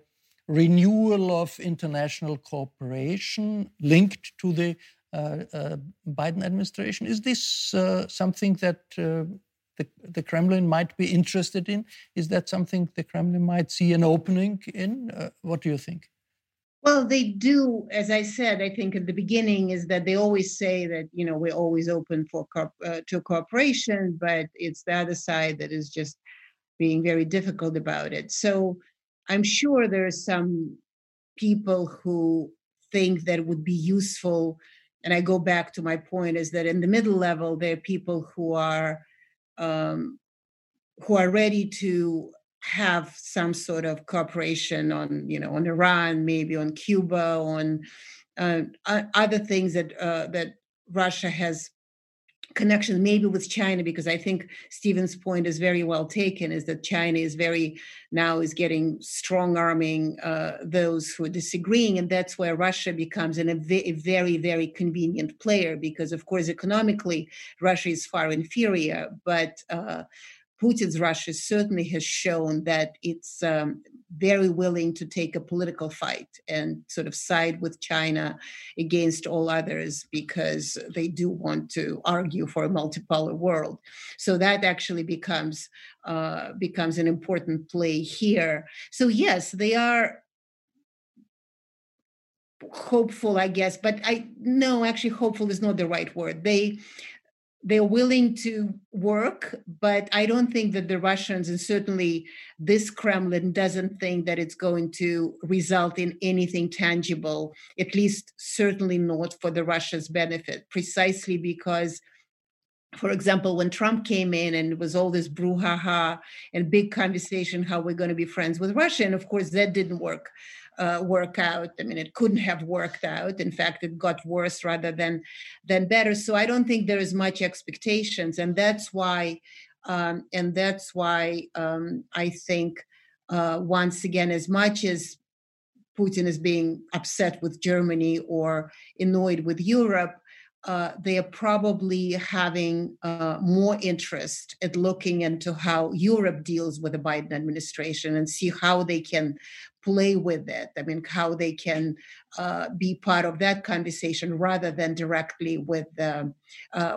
renewal of international cooperation linked to the uh, uh, Biden administration. Is this uh, something that the, the, Kremlin might be interested in? Is that something the Kremlin might see an opening in? what do you think? Well, they do, as I said, I think at the beginning is that they always say that, you know, we're always open for uh, to cooperation, but it's the other side that is just being very difficult about it. So I'm sure there are some people who think that would be useful and I go back to my point is that in the middle level, there are people who are um, who are ready to have some sort of cooperation on, you know, on Iran, maybe on Cuba, on uh, other things that uh, that Russia has connection maybe with China because I think Steven's point is very well taken is that China is very now is getting strong arming uh, those who are disagreeing and that's where Russia becomes an, a very very convenient player because of course economically Russia is far inferior but uh, Putin's Russia certainly has shown that it's um, very willing to take a political fight and sort of side with China against all others because they do want to argue for a multipolar world. So that actually becomes uh, becomes an important play here. So yes, they are hopeful i guess but i no actually hopeful is not the right word they they're willing to work, but I don't think that the Russians, and certainly this Kremlin, doesn't think that it's going to result in anything tangible, at least certainly not for the Russia's benefit, precisely because. For example, when Trump came in and it was all this brouhaha and big conversation how we're going to be friends with Russia, and of course that didn't work uh, work out. I mean, it couldn't have worked out. In fact, it got worse rather than than better. So I don't think there is much expectations, and that's why, um, and that's why um, I think uh, once again, as much as Putin is being upset with Germany or annoyed with Europe, uh, they are probably having uh, more interest at looking into how Europe deals with the Biden administration and see how they can play with it. I mean, how they can uh, be part of that conversation rather than directly with uh,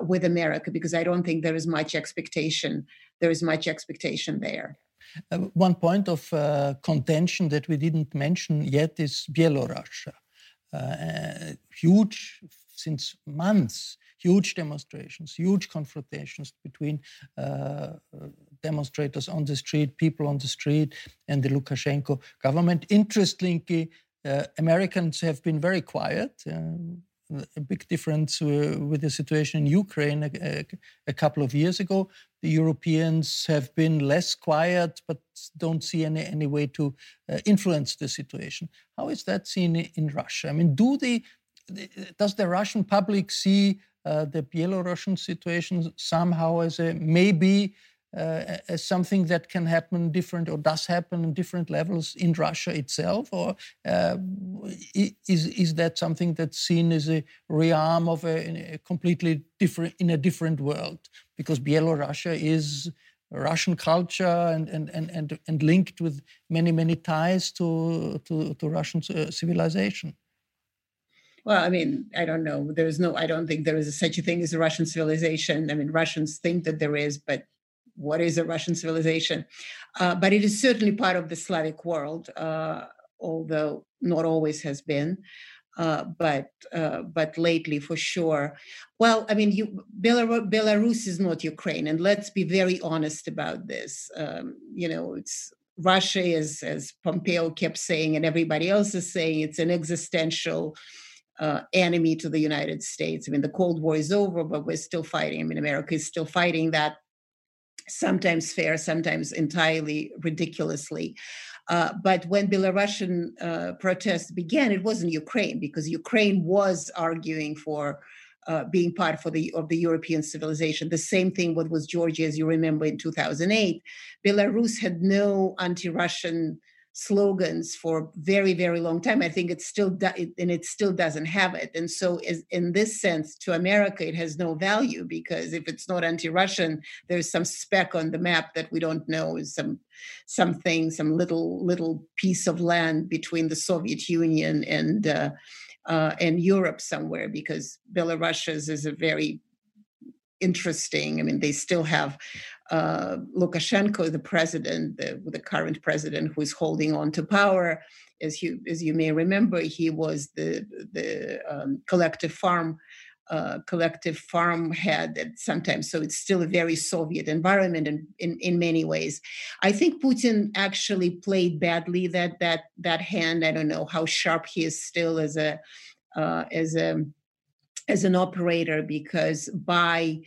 with America, because I don't think there is much expectation. There is much expectation there. Uh, one point of uh, contention that we didn't mention yet is Belarus. huge since months huge demonstrations, huge confrontations between uh, demonstrators on the street, people on the street, and the Lukashenko government. Interestingly, uh, Americans have been very quiet. Uh, a big difference uh, with the situation in Ukraine a, a, a, couple of years ago. The Europeans have been less quiet, but don't see any, any way to uh, influence the situation. How is that seen in Russia? I mean, do the does the Russian public see uh, the Belarusian situation somehow as a maybe uh, as something that can happen different or does happen in different levels in Russia itself, or uh, is is that something that's seen as a realm of a, a, completely different in a different world? Because Belarus is Russian culture and and and and, and linked with many many ties to to, to Russian uh, civilization. Well, I mean, I don't know. There's no, I don't think there is such a thing as a Russian civilization. I mean, Russians think that there is, but what is a Russian civilization? Uh, but it is certainly part of the Slavic world, uh, although not always has been. Uh, but uh, but lately for sure. Well, I mean, you, Belarus, Belarus is not Ukraine, and let's be very honest about this. Um, you know, it's Russia is, as Pompeo kept saying, and everybody else is saying, it's an existential uh, enemy to the United States. I mean, the Cold War is over, but we're still fighting. I mean, America is still fighting that sometimes fair, sometimes entirely ridiculously. Uh, but when Belarusian uh, protests began, it wasn't Ukraine because Ukraine was arguing for uh, being part for the of the European civilization. The same thing what was Georgia, as you remember, in 2008. Belarus had no anti-Russian slogans for very very long time i think it still and it still doesn't have it and so is, in this sense to america it has no value because if it's not anti-russian there's some speck on the map that we don't know is some something some little little piece of land between the soviet union and uh, uh, and europe somewhere because belarus is a very interesting. I mean, they still have uh, Lukashenko, the president, the, the current president, who is holding on to power. As you as you may remember, he was the the um, collective farm uh, collective farm head at sometimes. So it's still a very Soviet environment in, in, in many ways. I think Putin actually played badly that that that hand. I don't know how sharp he is still as a uh, as a as an operator because by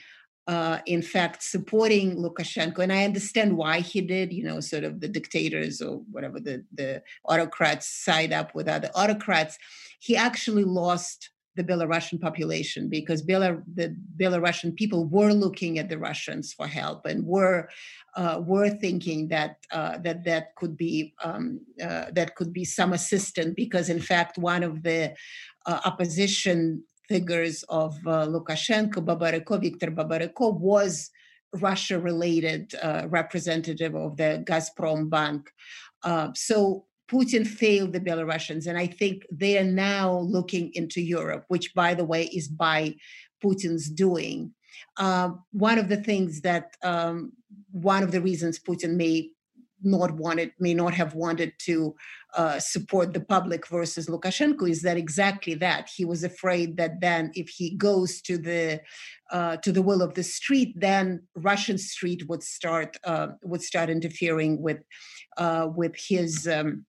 uh, in fact supporting Lukashenko, and I understand why he did. You know, sort of the dictators or whatever the the autocrats side up with other autocrats. He actually lost the Belarusian population because Belar- the Belarusian people were looking at the Russians for help and were uh, were thinking that uh, that that could be um, uh, that could be some assistance because in fact one of the uh, opposition figures of uh, Lukashenko, Babariko, Viktor Babariko was Russia related uh, representative of the Gazprom Bank. Uh, so Putin failed the Belarusians, and I think they are now looking into Europe, which, by the way, is by Putin's doing. Uh, one of the things that, um, one of the reasons Putin may not wanted, may not have wanted to uh, support the public versus Lukashenko is that exactly that he was afraid that then if he goes to the uh, to the will of the street, then Russian street would start uh, would start interfering with uh, with his. Um,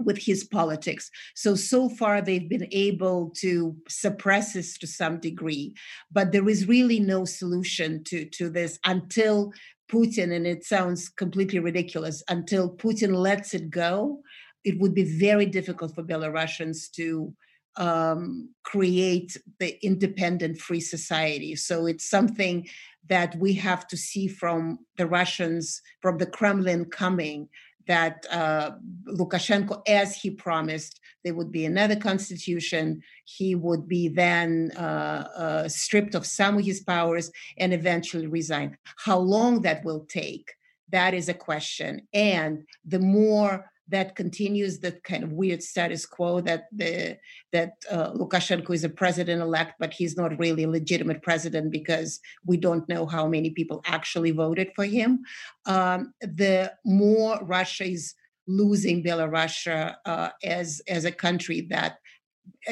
with his politics. So, so far they've been able to suppress this to some degree, but there is really no solution to, to this until Putin, and it sounds completely ridiculous, until Putin lets it go it would be very difficult for Belarusians to um, create the independent free society. So it's something that we have to see from the Russians, from the Kremlin coming, that uh, Lukashenko, as he promised, there would be another constitution. He would be then uh, uh, stripped of some of his powers and eventually resign. How long that will take, that is a question. And the more that continues the kind of weird status quo that the that uh, Lukashenko is a president elect, but he's not really a legitimate president because we don't know how many people actually voted for him. Um, the more Russia is losing Belarus uh, as as a country that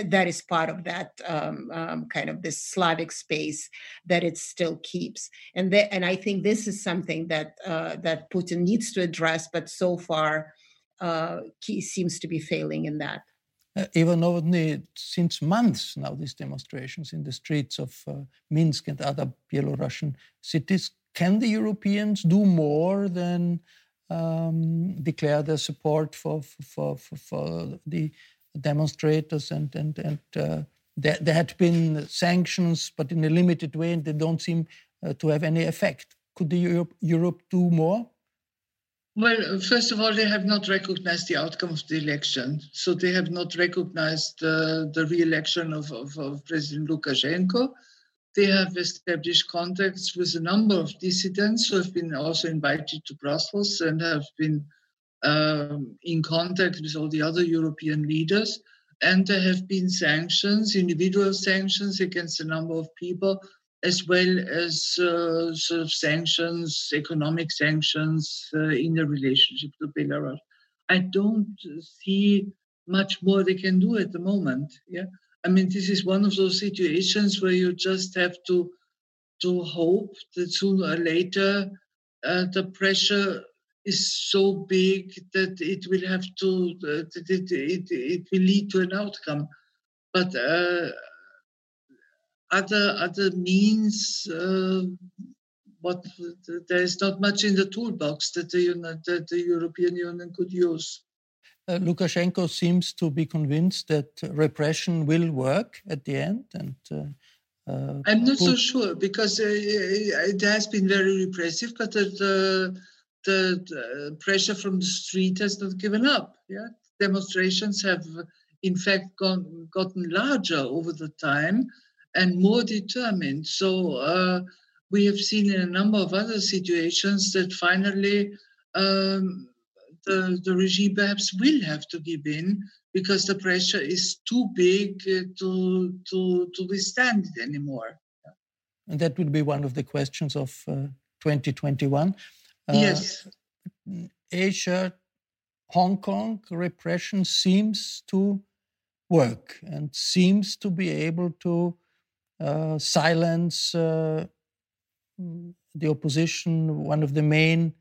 that is part of that um, um, kind of this Slavic space that it still keeps, and and I think this is something that uh, that Putin needs to address, but so far uh, seems to be failing in that. Uh, Eva Nowotny, since months now, these demonstrations in the streets of uh, Minsk and other Belarusian cities. Can the Europeans do more than um, declare their support for, for, for, for, the demonstrators? And, and, and uh, there, there, had been sanctions, but in a limited way, and they don't seem uh, to have any effect. Could the Europe, Europe do more? Well, first of all, they have not recognized the outcome of the election. So they have not recognized uh, the re election of, of, of, President Lukashenko. They have established contacts with a number of dissidents who have been also invited to Brussels and have been um, in contact with all the other European leaders. And there have been sanctions, individual sanctions against a number of people as well as uh, sort of sanctions, economic sanctions uh, in the relationship to Belarus. I don't see much more they can do at the moment. Yeah, I mean this is one of those situations where you just have to to hope that sooner or later uh, the pressure is so big that it will have to that it, it, it will lead to an outcome. But uh, other other means. Uh, what there is not much in the toolbox that the, that the European Union could use. Uh, Lukashenko seems to be convinced that repression will work at the end, and uh, uh, I'm not so sure because uh, it has been very repressive. But the the, the, pressure from the street has not given up. Yeah, demonstrations have, in fact, gone, gotten larger over the time and more determined. So uh, we have seen in a number of other situations that finally um, the, the regime perhaps will have to give in because the pressure is too big uh, to, to, to withstand it anymore. And that would be one of the questions of uh, 2021. Uh, yes. Asia, Hong Kong repression seems to work and seems to be able to silence uh, the opposition. One of the main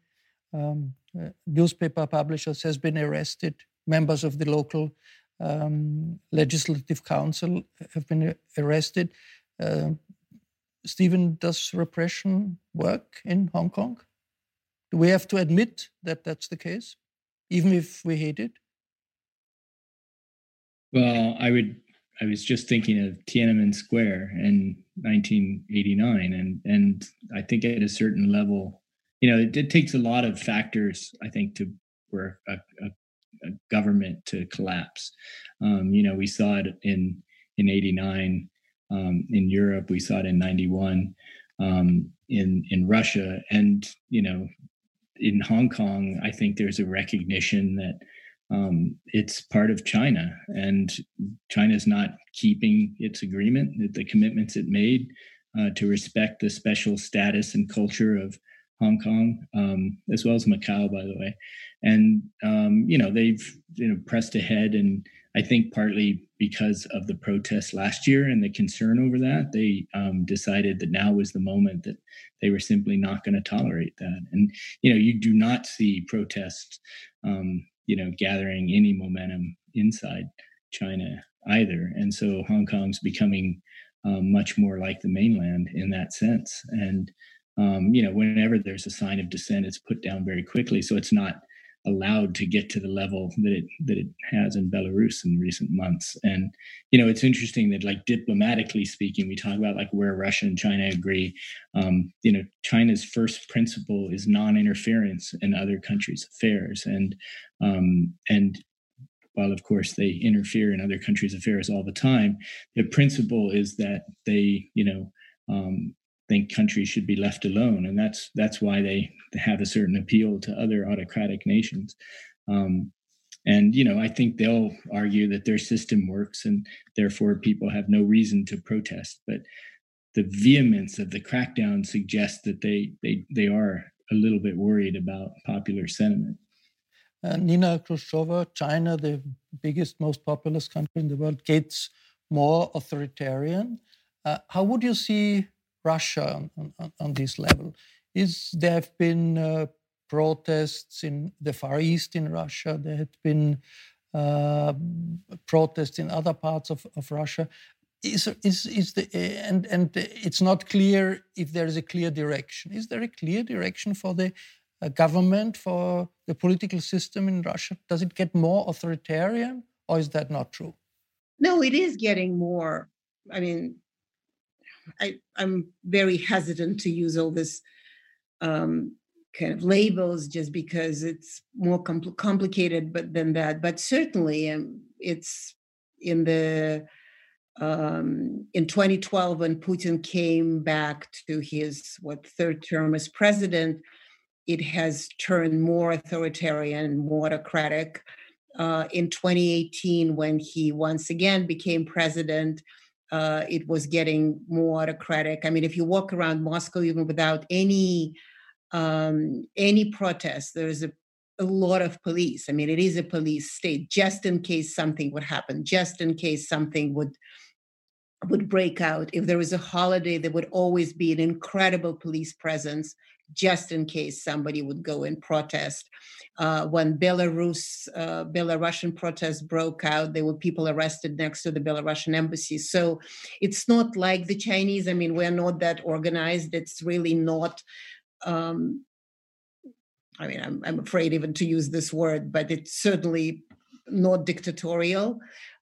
um, uh, newspaper publishers has been arrested. Members of the local um, legislative council have been arrested. Uh, Steven, does repression work in Hong Kong? Do we have to admit that that's the case, even if we hate it? Well, I would. I was just thinking of Tiananmen Square in 1989, and and I think at a certain level, you know, it, it takes a lot of factors. I think to for a, a, a government to collapse. Um, you know, we saw it in in '89 um, in Europe. We saw it in '91 um, in in Russia, and you know, in Hong Kong, I think there's a recognition that um, it's part of China, and China is not keeping its agreement, the commitments it made uh, to respect the special status and culture of Hong Kong, um, as well as Macau, by the way. And um, you know they've you know pressed ahead and I think partly because of the protests last year and the concern over that, they um, decided that now was the moment that they were simply not going to tolerate that. And you know, you do not see protests, um, you know, gathering any momentum inside China either. And so Hong Kong's becoming um, much more like the mainland in that sense. And um, you know, whenever there's a sign of dissent, it's put down very quickly. So it's not allowed to get to the level that it that it has in Belarus in recent months. And you know, it's interesting that like diplomatically speaking, we talk about like where Russia and China agree. Um, you know, China's first principle is non-interference in other countries' affairs, and um, and while of course they interfere in other countries' affairs all the time, the principle is that they you know um, think countries should be left alone, and that's that's why they have a certain appeal to other autocratic nations. Um, and you know, I think they'll argue that their system works, and therefore people have no reason to protest. But the vehemence of the crackdown suggests that they they they are a little bit worried about popular sentiment. Uh, Nina Khrushcheva, China, the biggest, most populous country in the world, gets more authoritarian. Uh, how would you see Russia on, on, on this level. Is there have been uh, protests in the Far East in Russia? There had been uh, protests in other parts of, of Russia. Is, is, is the, and, and it's not clear if there is a clear direction. Is there a clear direction for the uh, government, for the political system in Russia? Does it get more authoritarian, or is that not true? No, it is getting more. I mean, I, am very hesitant to use all this um, kind of labels just because it's more compl- complicated but than that. But certainly, um, it's in the um, in 2012 when Putin came back to his what third term as president, it has turned more authoritarian, more autocratic. Uh, in 2018, when he once again became president, uh, it was getting more autocratic. I mean, if you walk around Moscow, even without any um, any protest, there's a, a lot of police. I mean, it is a police state, just in case something would happen, just in case something would would break out. If there was a holiday, there would always be an incredible police presence just in case somebody would go and protest. Uh, when Belarus, uh, Belarusian protests broke out, there were people arrested next to the Belarusian embassy. So it's not like the Chinese. I mean, we're not that organized. It's really not. Um, I mean, I'm, I'm afraid even to use this word, but it's certainly not dictatorial.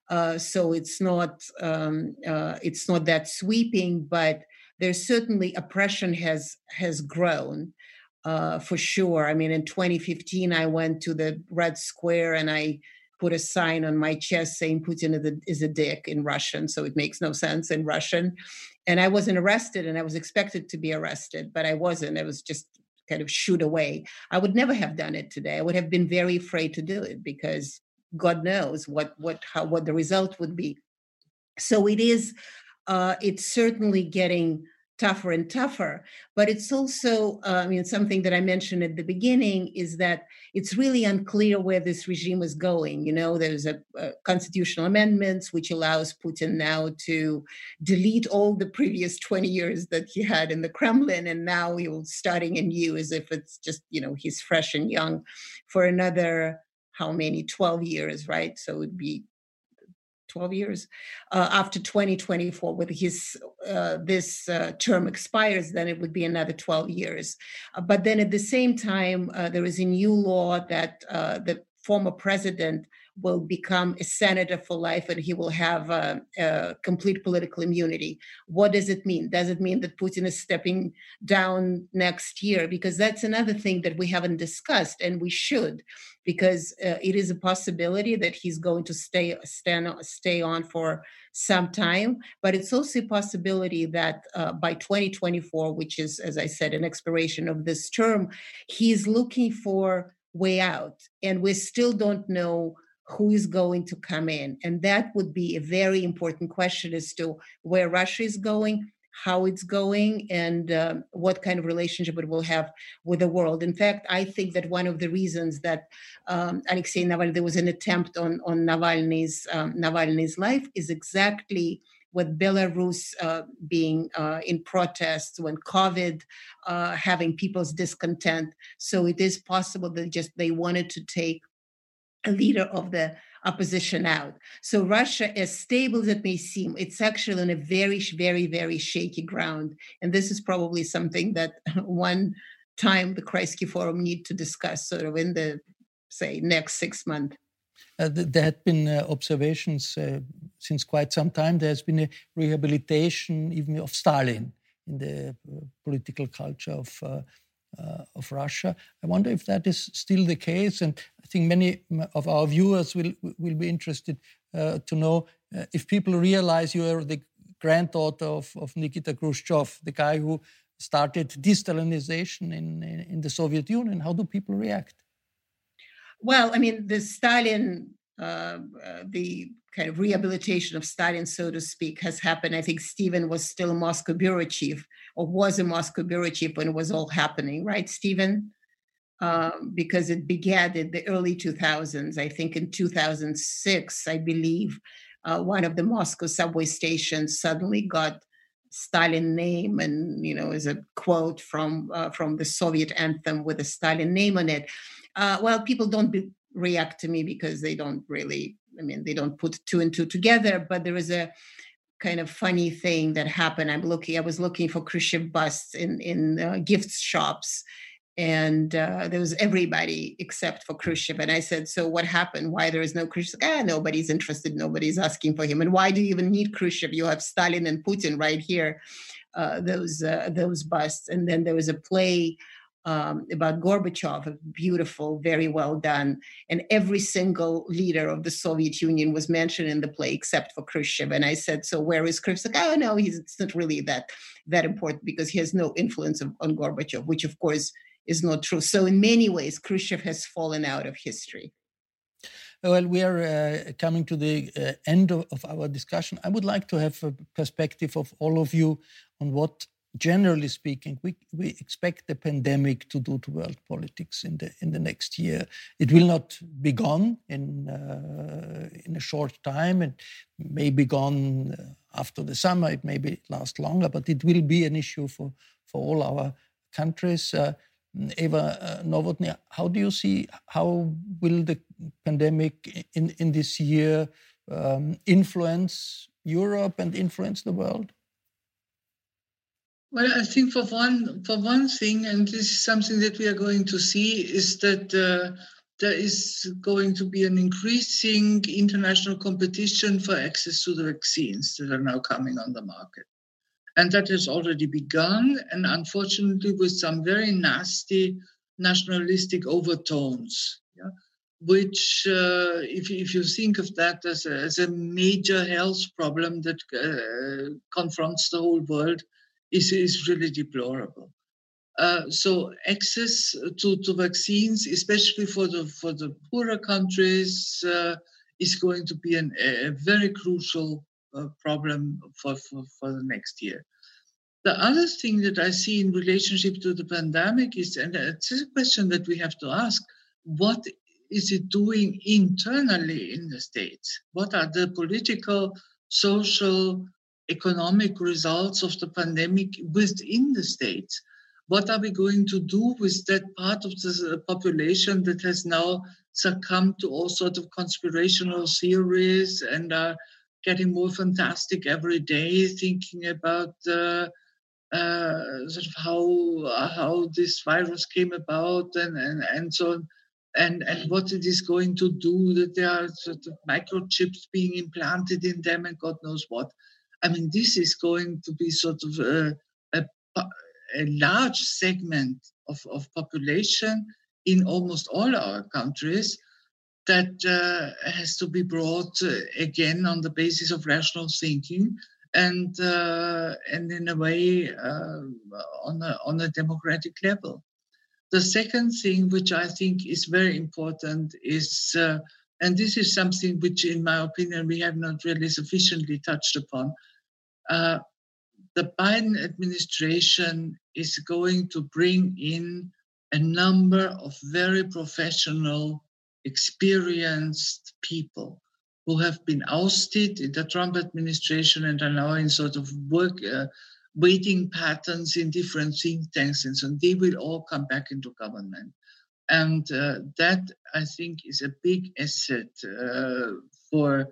Uh, so it's not um, uh, it's not that sweeping, but there's certainly oppression has has grown uh, for sure. I mean, in 2015, I went to the Red Square and I put a sign on my chest saying Putin is a, is a dick in Russian, so it makes no sense in Russian. And I wasn't arrested, and I was expected to be arrested, but I wasn't. I was just kind of shoot away. I would never have done it today. I would have been very afraid to do it because God knows what what how what the result would be. So it is. Uh, it's certainly getting tougher and tougher. But it's also, uh, I mean, something that I mentioned at the beginning is that it's really unclear where this regime is going. You know, there's a, a constitutional amendments which allows Putin now to delete all the previous 20 years that he had in the Kremlin, and now he's starting anew as if it's just, you know, he's fresh and young for another how many 12 years right so it would be 12 years uh, after 2024 with his uh, this uh, term expires then it would be another 12 years. Uh, but then at the same time uh, there is a new law that uh, the former president will become a senator for life and he will have a complete political immunity. What does it mean? Does it mean that Putin is stepping down next year? Because that's another thing that we haven't discussed, and we should, because uh, it is a possibility that he's going to stay stand, stay on for some time. But it's also a possibility that uh, by 2024, which is, as I said, an expiration of this term, he's looking for way out, and we still don't know who is going to come in. And that would be a very important question as to where Russia is going, how it's going, and uh, what kind of relationship it will have with the world. In fact, I think that one of the reasons that um, Alexei Navalny, there was an attempt on, on Navalny's, um, Navalny's life is exactly with Belarus uh, being uh, in protests, when COVID uh, having people's discontent. So it is possible that just they wanted to take a leader of the opposition out. So Russia, as stable as it may seem, it's actually on a very, very, very shaky ground. And this is probably something that one time the Kreisky Forum need to discuss sort of in the, say, next six months. Uh, there had been uh, observations uh, since quite some time. There's been a rehabilitation even of Stalin in the uh, political culture of uh, of Russia. I wonder if that is still the case, and I think many of our viewers will will be interested uh, to know uh, if people realize you are the granddaughter of, of Nikita Khrushchev, the guy who started de-Stalinization in, in, in the Soviet Union. How do people react? Well, I mean, the Stalin, uh, uh, the kind of rehabilitation of Stalin, so to speak, has happened. I think Steven was still a Moscow bureau chief or was a Moscow bureau chief when it was all happening, right, Steven? Um, because it began in the early 2000s. I think in 2006, I believe, uh, one of the Moscow subway stations suddenly got Stalin name, and you know, is a quote from uh, from the Soviet anthem with a Stalin name on it. Uh, well, people don't be, react to me because they don't really. I mean, they don't put two and two together. But there is a kind of funny thing that happened. I'm looking. I was looking for Khrushchev busts in in uh, gift shops, and uh, there was everybody except for Khrushchev. And I said, "So what happened? Why there is no Khrushchev? Ah, nobody's interested. Nobody's asking for him. And why do you even need Khrushchev? You have Stalin and Putin right here. Uh, those uh, those busts. And then there was a play." Um, about Gorbachev, beautiful, very well done. And every single leader of the Soviet Union was mentioned in the play except for Khrushchev. And I said, so where is Khrushchev? Like, oh no, he's it's not really that that important because he has no influence of, on Gorbachev, which of course is not true. So in many ways, Khrushchev has fallen out of history. Well, we are uh, coming to the uh, end of, of, our discussion. I would like to have a perspective of all of you on what generally speaking, we, we expect the pandemic to do to world politics in the in the next year. It will not be gone in uh, in a short time. It may be gone uh, after the summer. It may be last longer, but it will be an issue for for all our countries. Uh, Eva uh, Nowotny, how do you see how will the pandemic in in this year um, influence Europe and influence the world? Well, I think for one for one thing, and this is something that we are going to see, is that uh, there is going to be an increasing international competition for access to the vaccines that are now coming on the market. And that has already begun, and unfortunately, with some very nasty nationalistic overtones. Yeah? Which, uh, if, if you think of that as a, as a major health problem that uh, confronts the whole world, is, is really deplorable. Uh, so access to, to vaccines, especially for the for the poorer countries, uh, is going to be an, a very crucial uh, problem for, for, for the next year. The other thing that I see in relationship to the pandemic is, and it's a question that we have to ask, what is it doing internally in the states? What are the political, social, economic results of the pandemic within the states? What are we going to do with that part of the population that has now succumbed to all sorts of conspirational theories and are getting more fantastic every day, thinking about uh, uh, sort of how how this virus came about and, and, and so on, and, and what it is going to do, that there are sort of microchips being implanted in them and God knows what. I mean, this is going to be sort of a, a, a large segment of, of population in almost all our countries that uh, has to be brought uh, again on the basis of rational thinking and uh, and in a way uh, on a on a democratic level. The second thing, which I think is very important, is uh, and this is something which, in my opinion, we have not really sufficiently touched upon. Uh, the Biden administration is going to bring in a number of very professional, experienced people who have been ousted in the Trump administration and are now in sort of work uh, waiting patterns in different think tanks and so on. They will all come back into government. And uh, that, I think, is a big asset uh, for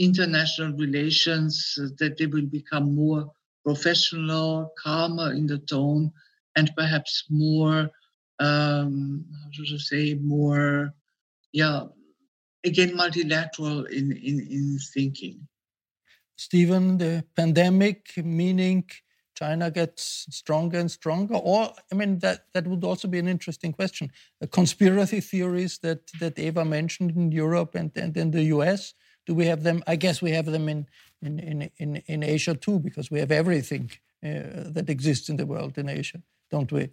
international relations, uh, that they will become more professional, calmer in the tone, and perhaps more, um, how should I say, more, yeah, again multilateral in, in, in thinking. Steven, the pandemic meaning China gets stronger and stronger, or I mean that that would also be an interesting question. The conspiracy theories that that Eva mentioned in Europe and, and in the US, do we have them? I guess we have them in in in in, in Asia too, because we have everything uh, that exists in the world in Asia, don't we?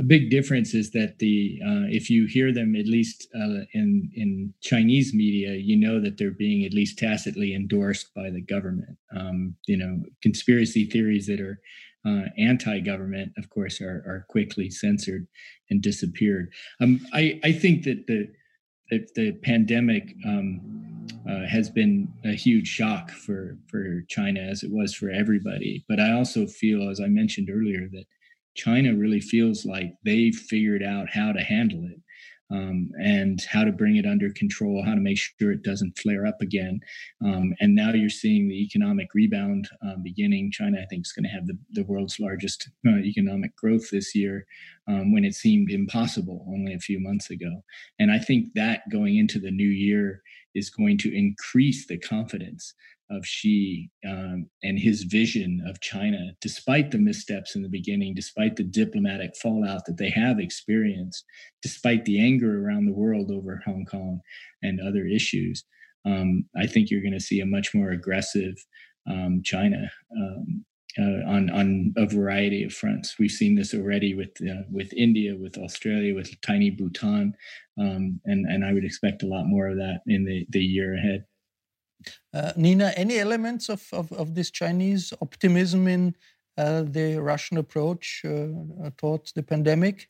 a big difference is that the uh, if you hear them at least uh, in in Chinese media, you know that they're being at least tacitly endorsed by the government. Um, you know, conspiracy theories that are uh, anti-government, of course, are, are quickly censored and disappeared. Um, I I think that the the, the pandemic um, uh, has been a huge shock for for China as it was for everybody. But I also feel, as I mentioned earlier, that China really feels like they've figured out how to handle it um, and how to bring it under control, how to make sure it doesn't flare up again. Um, and now you're seeing the economic rebound um, beginning. China, I think, is going to have the, the world's largest uh, economic growth this year um, when it seemed impossible only a few months ago. And I think that going into the new year is going to increase the confidence of Xi um, and his vision of China, despite the missteps in the beginning, despite the diplomatic fallout that they have experienced, despite the anger around the world over Hong Kong and other issues. Um, I think you're going to see a much more aggressive um, China um, uh, on on a variety of fronts. We've seen this already with uh, with India, with Australia, with tiny Bhutan, um, and and I would expect a lot more of that in the the year ahead. Uh, Nina, any elements of, of, of, this Chinese optimism in uh, the Russian approach uh, towards the pandemic?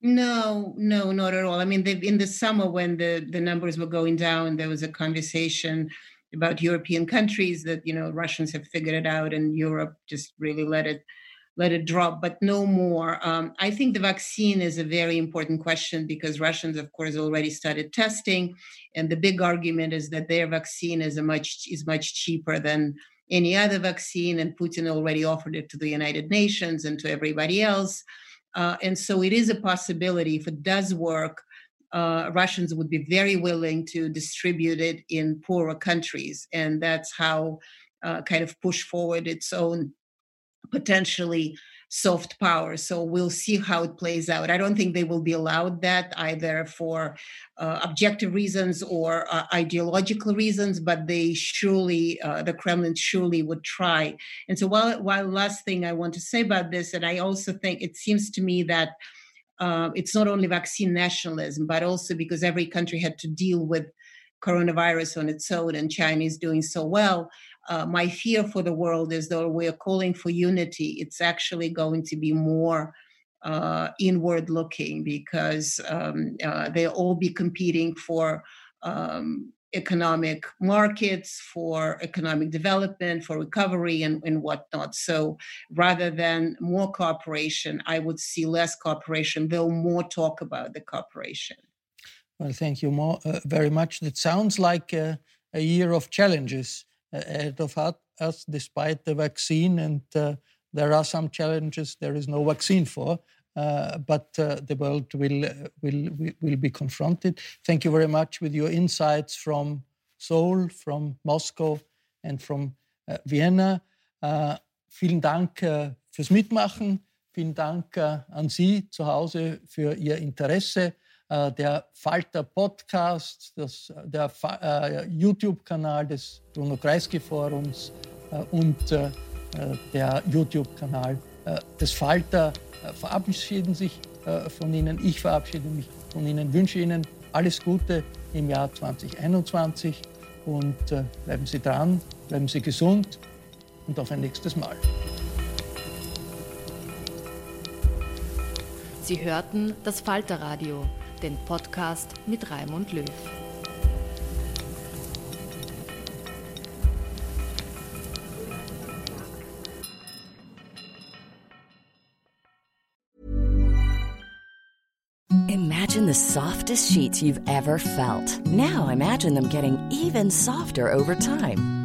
No, no, not at all. I mean, in the summer when the, the numbers were going down, there was a conversation about European countries that, you know, Russians have figured it out and Europe just really let it let it drop, but no more. Um, I think the vaccine is a very important question because Russians, of course, already started testing, and the big argument is that their vaccine is a much is much cheaper than any other vaccine, and Putin already offered it to the United Nations and to everybody else. Uh, and so it is a possibility if it does work. Uh, Russians would be very willing to distribute it in poorer countries, and that's how uh, kind of push forward its own potentially soft power. So we'll see how it plays out. I don't think they will be allowed that either for uh, objective reasons or uh, ideological reasons, but they surely, uh, the Kremlin surely would try. And so, while, while last thing I want to say about this, and I also think it seems to me that. Uh, it's not only vaccine nationalism, but also because every country had to deal with coronavirus on its own, and China is doing so well uh, my fear for the world is though we're calling for unity, it's actually going to be more uh, inward looking because um, uh, they'll all be competing for um, economic markets, for economic development, for recovery, and, and whatnot. So rather than more cooperation, I would see less cooperation, though more talk about the cooperation. Well, thank you more, uh, very much. It sounds like a, a year of challenges ahead of us despite the vaccine. And uh, there are some challenges there is no vaccine for. Uh, but uh, the world will, will, will be confronted. Thank you very much with your insights from Seoul, from Moscow and from Vienna. vielen Dank fürs Mitmachen. Vielen Dank an Sie zu Hause für Ihr Interesse. Äh, der Falter Podcast, das, der äh, YouTube-Kanal des Bruno Kreisky Forums äh, und äh, der YouTube-Kanal äh, des Falter äh, verabschieden sich von Ihnen. Ich verabschiede mich von Ihnen, wünsche Ihnen alles Gute im Jahr 2021 und bleiben Sie dran, bleiben Sie gesund und auf ein nächstes Mal. Sie hörten das Falterradio den Podcast mit Raimund Löw. Imagine the softest sheets you've ever felt. Now imagine them getting even softer over time.